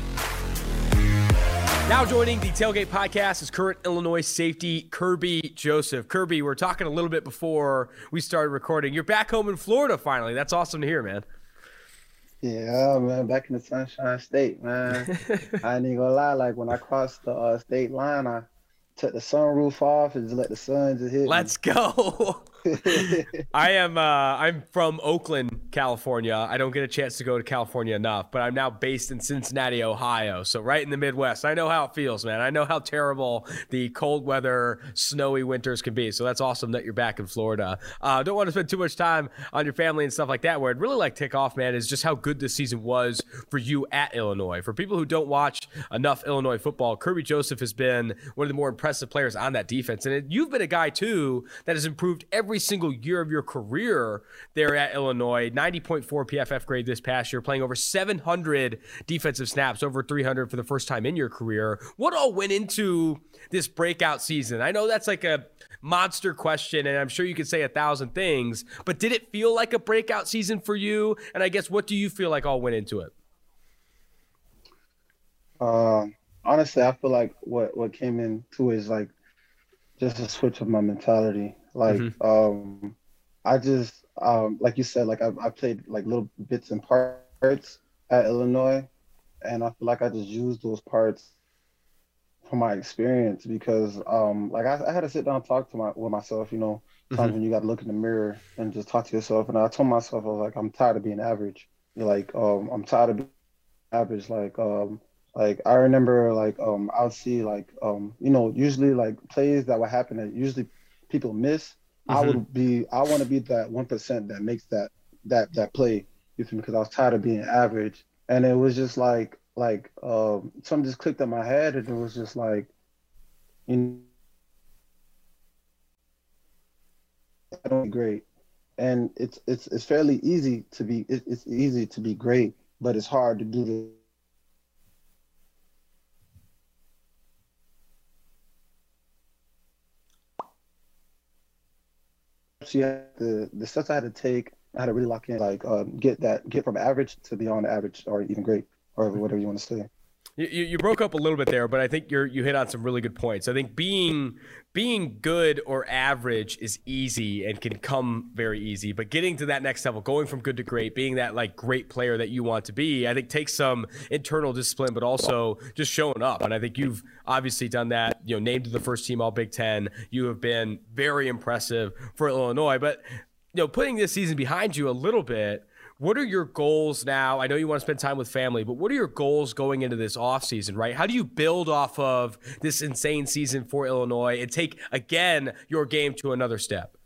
Now joining the Tailgate podcast is current Illinois safety Kerby Joseph. Kerby, we're talking a little bit before we started recording. You're back home in Florida finally. That's awesome to hear, man. Yeah, man, back in the Sunshine State, man. I ain't even gonna lie. Like when I crossed the uh, state line, I took the sunroof off and just let the sun just hit. Let's me. go. I am uh, I'm from Oakland, California. I don't get a chance to go to California enough, but I'm now based in Cincinnati, Ohio. So right in the Midwest. I know how it feels, man. I know how terrible the cold weather, snowy winters can be. So that's awesome that you're back in Florida. Uh, don't want to spend too much time on your family and stuff like that. Where I'd really like to take off, man, is just how good this season was for you at Illinois. For people who don't watch enough Illinois football, Kerby Joseph has been one of the more impressive players on that defense, and it, you've been a guy too that has improved every every single year of your career there at Illinois. 90.4 PFF grade this past year, playing over 700 defensive snaps, over 300 for the first time in your career. What all went into this breakout season? I know that's like a monster question, and I'm sure you could say a thousand things, but did it feel like a breakout season for you? And I guess what do you feel like all went into it? Uh, honestly, I feel like what what came into is like just a switch of my mentality. Like, mm-hmm. um, I just, um, like you said, like I, I played like little bits and parts at Illinois, and I feel like I just used those parts for my experience because, um, like I, I had to sit down and talk to my with myself. You know, times mm-hmm. when you got to look in the mirror and just talk to yourself. And I told myself, I was like, I'm tired of being average. You're like, um, I'm tired of being average. Like, um, like I remember, like um, I'll see like um, you know, usually like plays that would happen that usually people miss. Mm-hmm. I would be I want to be that one percent that makes that that that play. You feel me? Because I was tired of being average, and it was just like like um, something just clicked in my head, and it was just like, you know, I don't be great, and it's it's it's fairly easy to be it, it's easy to be great, but it's hard to do she had the the steps I had to take. I had to really lock in, like um, get that get from average to beyond average or even great or whatever you want to say. You, you broke up a little bit there, but I think you're you hit on some really good points. I think being being good or average is easy and can come very easy, but getting to that next level, going from good to great, being that like great player that you want to be, I think takes some internal discipline, but also just showing up. And I think you've obviously done that. You know, named to the first team All Big Ten. You have been very impressive for Illinois, but you know, putting this season behind you a little bit what are your goals now? I know you want to spend time with family, but what are your goals going into this offseason, right? How do you build off of this insane season for Illinois and take, again, your game to another step?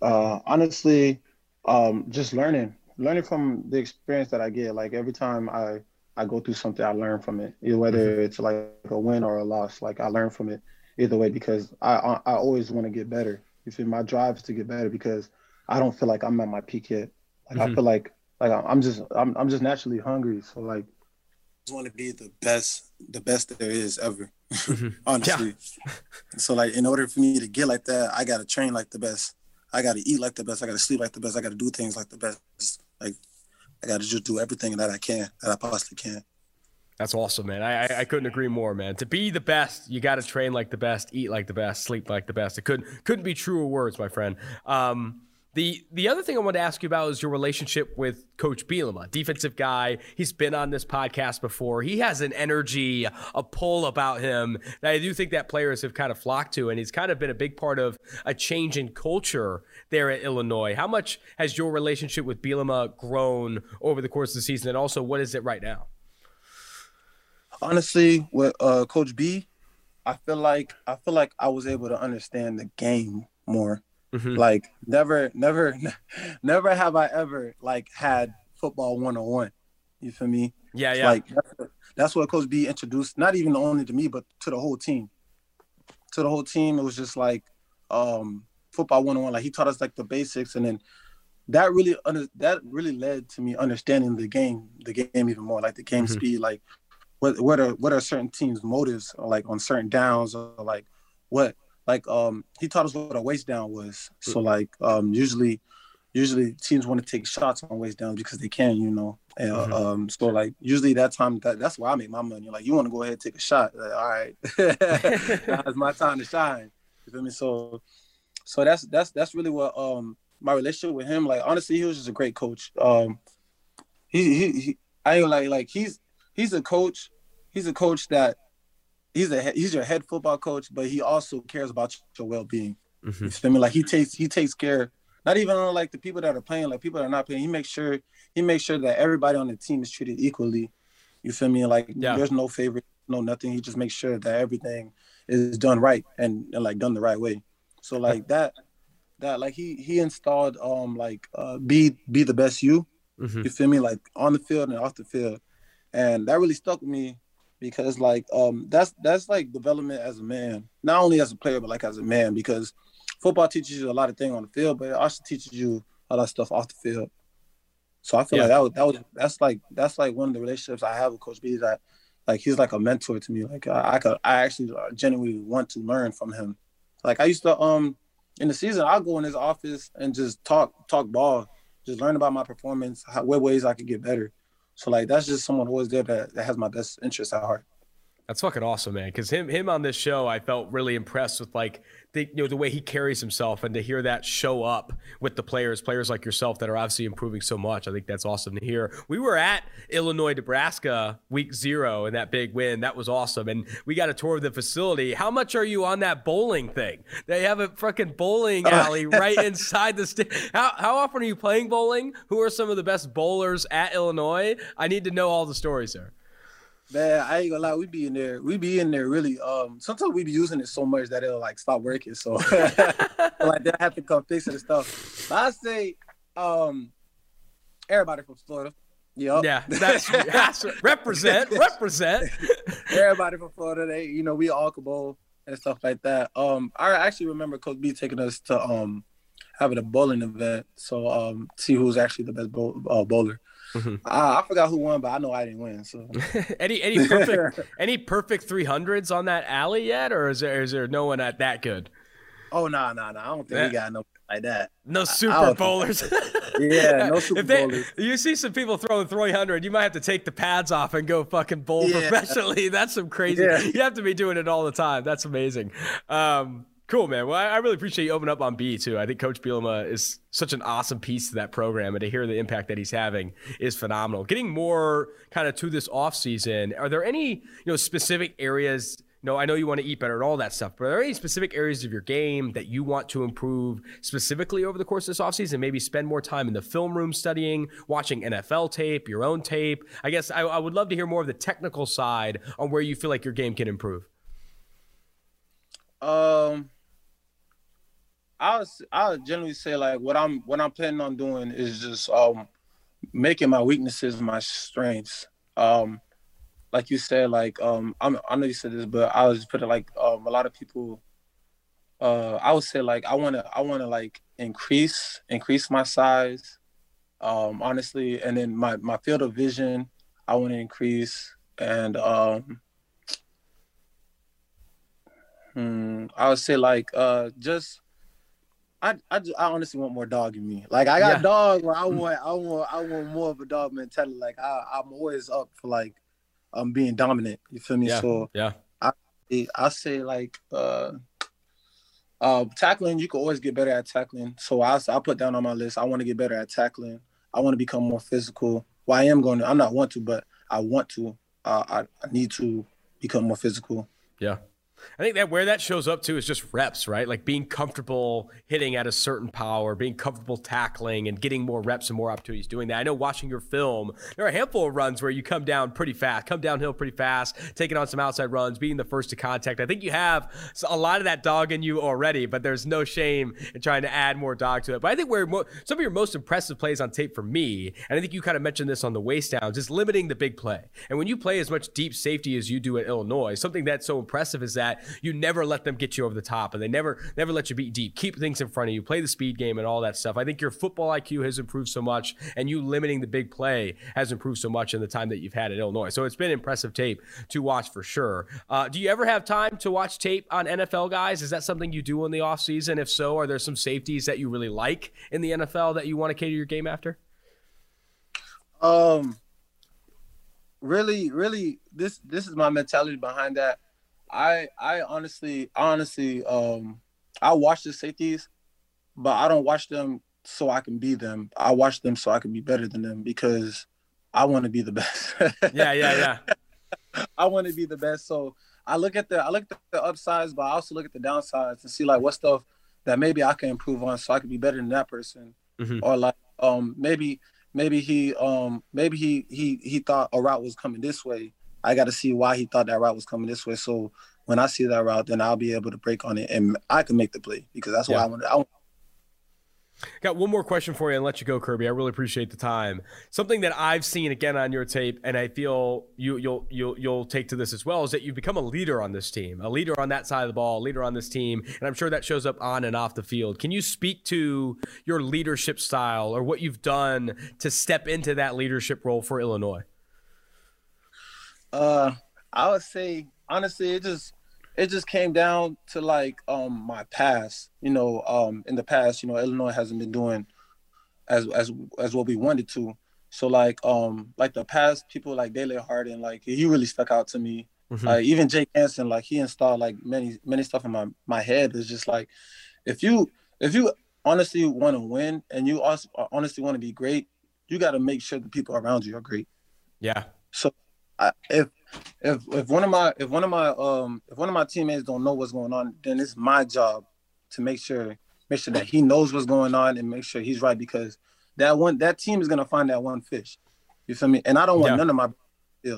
Uh, honestly, um, just learning, learning from the experience that I get. Like every time I, I go through something, I learn from it, whether mm-hmm. it's like a win or a loss. Like I learn from it either way because I, I, I always want to get better. You feel my drive is to get better because I don't feel like I'm at my peak yet. Like mm-hmm. I feel like like I'm just I'm I'm just naturally hungry. So like I just want to be the best the best there is ever. Mm-hmm. Honestly. Yeah. so like in order for me to get like that, I gotta train like the best. I gotta eat like the best. I gotta sleep like the best. I gotta do things like the best. Like I gotta just do everything that I can that I possibly can. That's awesome, man. I, I couldn't agree more, man. To be the best, you got to train like the best, eat like the best, sleep like the best. It couldn't couldn't be truer words, my friend. Um, the the other thing I wanted to ask you about is your relationship with Coach Bielema, defensive guy. He's been on this podcast before. He has an energy, a pull about him that I do think that players have kind of flocked to, and he's kind of been a big part of a change in culture there at Illinois. How much has your relationship with Bielema grown over the course of the season, and also what is it right now? Honestly, with uh, Coach B, I feel like I feel like I was able to understand the game more Mm-hmm. Like never, never, never have I ever like had football one on one. You feel me? Yeah, yeah. Like that's what, that's what Coach B introduced, not even only to me, but to the whole team. To the whole team, it was just like um, football one on one. Like he taught us like the basics, and then that really under, that really led to me understanding the game, the game even more, like the game mm-hmm. speed, like what what are what are certain teams' motives, like on certain downs, or like what like um he taught us what a waste down was. So like um usually usually teams want to take shots on waste down because they can, you know. And, mm-hmm. um, so like usually that time that that's why I make my money. Like you want to go ahead and take a shot. Like, all right, it's my time to shine. You feel me? So so that's that's that's really what um my relationship with him. Like honestly, he was just a great coach. Um, he he, he I ain't like like he's he's a coach. He's a coach that he's a he's your head football coach, but he also cares about your well being. Mm-hmm. You feel me? Like he takes he takes care not even on like the people that are playing, like people that are not playing. He makes sure he makes sure that everybody on the team is treated equally. You feel me? Like yeah. there's no favorite, no nothing. He just makes sure that everything is done right and, and like done the right way. So like that, that like he he installed um like uh be be the best you. Mm-hmm. You feel me? Like on the field and off the field, and that really stuck with me because like um that's that's like development as a man, not only as a player but like as a man because football teaches you a lot of things on the field, but it also teaches you a lot of stuff off the field. So I feel yeah. like that was that was that's like that's like one of the relationships I have with Coach B is that like he's like a mentor to me. Like I, I could I actually genuinely want to learn from him. Like I used to um in the season I'll go in his office and just talk talk ball, just learn about my performance, how, what ways I could get better. So like that's just someone who was there that, that has my best interest at heart. That's fucking awesome, man. Because him him on this show, I felt really impressed with like the you know the way he carries himself, and to hear that show up with the players, players like yourself that are obviously improving so much. I think that's awesome to hear. We were at Illinois, Nebraska, week zero, and that big win. That was awesome, and we got a tour of the facility. How much are you on that bowling thing? They have a fucking bowling uh, alley right inside the state. How how often are you playing bowling? Who are some of the best bowlers at Illinois? I need to know all the stories there. Man, I ain't gonna lie, we be in there. We be in there really. Um, sometimes we be using it so much that it'll like stop working. So like they have to come fix it and stuff. But I say, um, everybody from Florida. Yep. Yeah, that's, that's represent, represent. everybody from Florida, they you know we bowl and stuff like that. Um, I actually remember Coach B taking us to um having a bowling event, so um see who's actually the best bowl, uh, bowler. Mm-hmm. Uh, I forgot who won, but I know I didn't win. So any any perfect any perfect three hundreds on that alley yet, or is there is there no one at that good? Oh no no no! I don't think yeah. we got no like that. No super bowlers. yeah, no super they, bowlers. You see some people throwing three hundred, you might have to take the pads off and go fucking bowl yeah. professionally. That's some crazy. Yeah. You have to be doing it all the time. That's amazing. Um, Cool, man. Well, I, really appreciate you opening up on B too. I think Coach Bielema is such an awesome piece to that program, and to hear the impact that he's having is phenomenal. Getting more kind of to this off season, are there any you know specific areas? You know, I know you want to eat better and all that stuff, but are there any specific areas of your game that you want to improve specifically over the course of this offseason? Maybe spend more time in the film room studying, watching NFL tape, your own tape. I guess I, I would love to hear more of the technical side on where you feel like your game can improve. Um, I was I would generally say like what I'm what I'm planning on doing is just um making my weaknesses my strengths. Um like you said, like um I'm, I know you said this, but I was put it like um a lot of people uh I would say like I wanna I wanna like increase increase my size um honestly and then my my field of vision I wanna increase and um hmm, I would say like uh just I, I, just, I honestly want more dog in me. Like I got yeah. dog where I mm. want I want I want more of a dog mentality. Like I I'm always up for like um being dominant. You feel me? Yeah. So yeah, I I say like uh uh tackling. You can always get better at tackling. So I I put down on my list. I want to get better at tackling. I want to become more physical. Well, I am going to. I'm not want to, but I want to. Uh, I I need to become more physical. Yeah. I think that where that shows up too is just reps, right? Like being comfortable hitting at a certain power, being comfortable tackling, and getting more reps and more opportunities doing that. I know watching your film, there are a handful of runs where you come down pretty fast, come downhill pretty fast, taking on some outside runs, being the first to contact. I think you have a lot of that dog in you already, but there's no shame in trying to add more dog to it. But I think where mo- some of your most impressive plays on tape for me, and I think you kind of mentioned this on the waste downs, is limiting the big play. And when you play as much deep safety as you do at Illinois, something that's so impressive is that that you never let them get you over the top and they never never let you beat deep. Keep things in front of you, play the speed game and all that stuff. I think your football IQ has improved so much, and you limiting the big play has improved so much in the time that you've had at Illinois. So it's been impressive tape to watch for sure. Uh, do you ever have time to watch tape on NFL guys? Is that something you do in the offseason? If so, are there some safeties that you really like in the NFL that you want to cater your game after? Um, really, really, this this is my mentality behind that. I I honestly, honestly, um, I watch the safeties, but I don't watch them so I can be them. I watch them so I can be better than them because I want to be the best. yeah, yeah, yeah. I want to be the best. So I look at the I look at the upsides, but I also look at the downsides and see like what stuff that maybe I can improve on so I can be better than that person. Mm-hmm. Or like um maybe maybe he um maybe he he he thought a route was coming this way. I got to see why he thought that route was coming this way. So when I see that route, then I'll be able to break on it and I can make the play because that's yeah. what I want. I want Got one more question for you and let you go, Kerby. I really appreciate the time. Something that I've seen again on your tape, and I feel you you'll you'll you'll take to this as well, is that you've become a leader on this team, a leader on that side of the ball, a leader on this team, and I'm sure that shows up on and off the field. Can you speak to your leadership style or what you've done to step into that leadership role for Illinois? Uh, I would say honestly, it just it just came down to like um my past. You know, um in the past, you know, Illinois hasn't been doing as as as what we wanted to. So like um like the past people like Dele Harding, like he really stuck out to me. Mm-hmm. Like even Jake Hansen, like he installed like many many stuff in my my head. It's just like if you if you honestly want to win and you also honestly want to be great, you got to make sure the people around you are great. Yeah. So I, if if if one of my if one of my um if one of my teammates don't know what's going on, then it's my job to make sure make sure that he knows what's going on and make sure he's right because that one that team is gonna find that one fish. You feel me? And I don't want yeah. none of my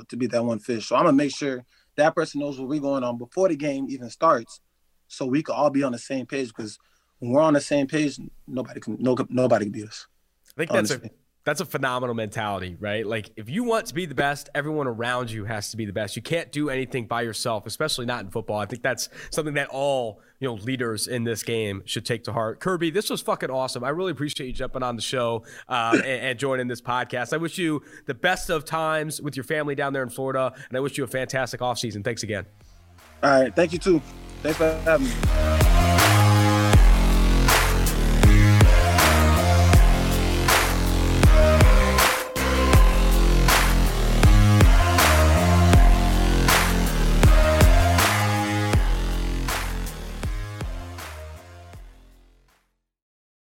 to be that one fish. So I'm gonna make sure that person knows what we're going on before the game even starts, so we can all be on the same page. Because when we're on the same page, nobody can no nobody can beat us. I think that's a that's a phenomenal mentality, right? Like if you want to be the best, everyone around you has to be the best. You can't do anything by yourself, especially not in football. I think that's something that all, you know, leaders in this game should take to heart. Kerby, this was fucking awesome. I really appreciate you jumping on the show uh, and, and, joining this podcast. I wish you the best of times with your family down there in Florida, and I wish you a fantastic offseason. Thanks again. All right. Thank you too. Thanks for having me.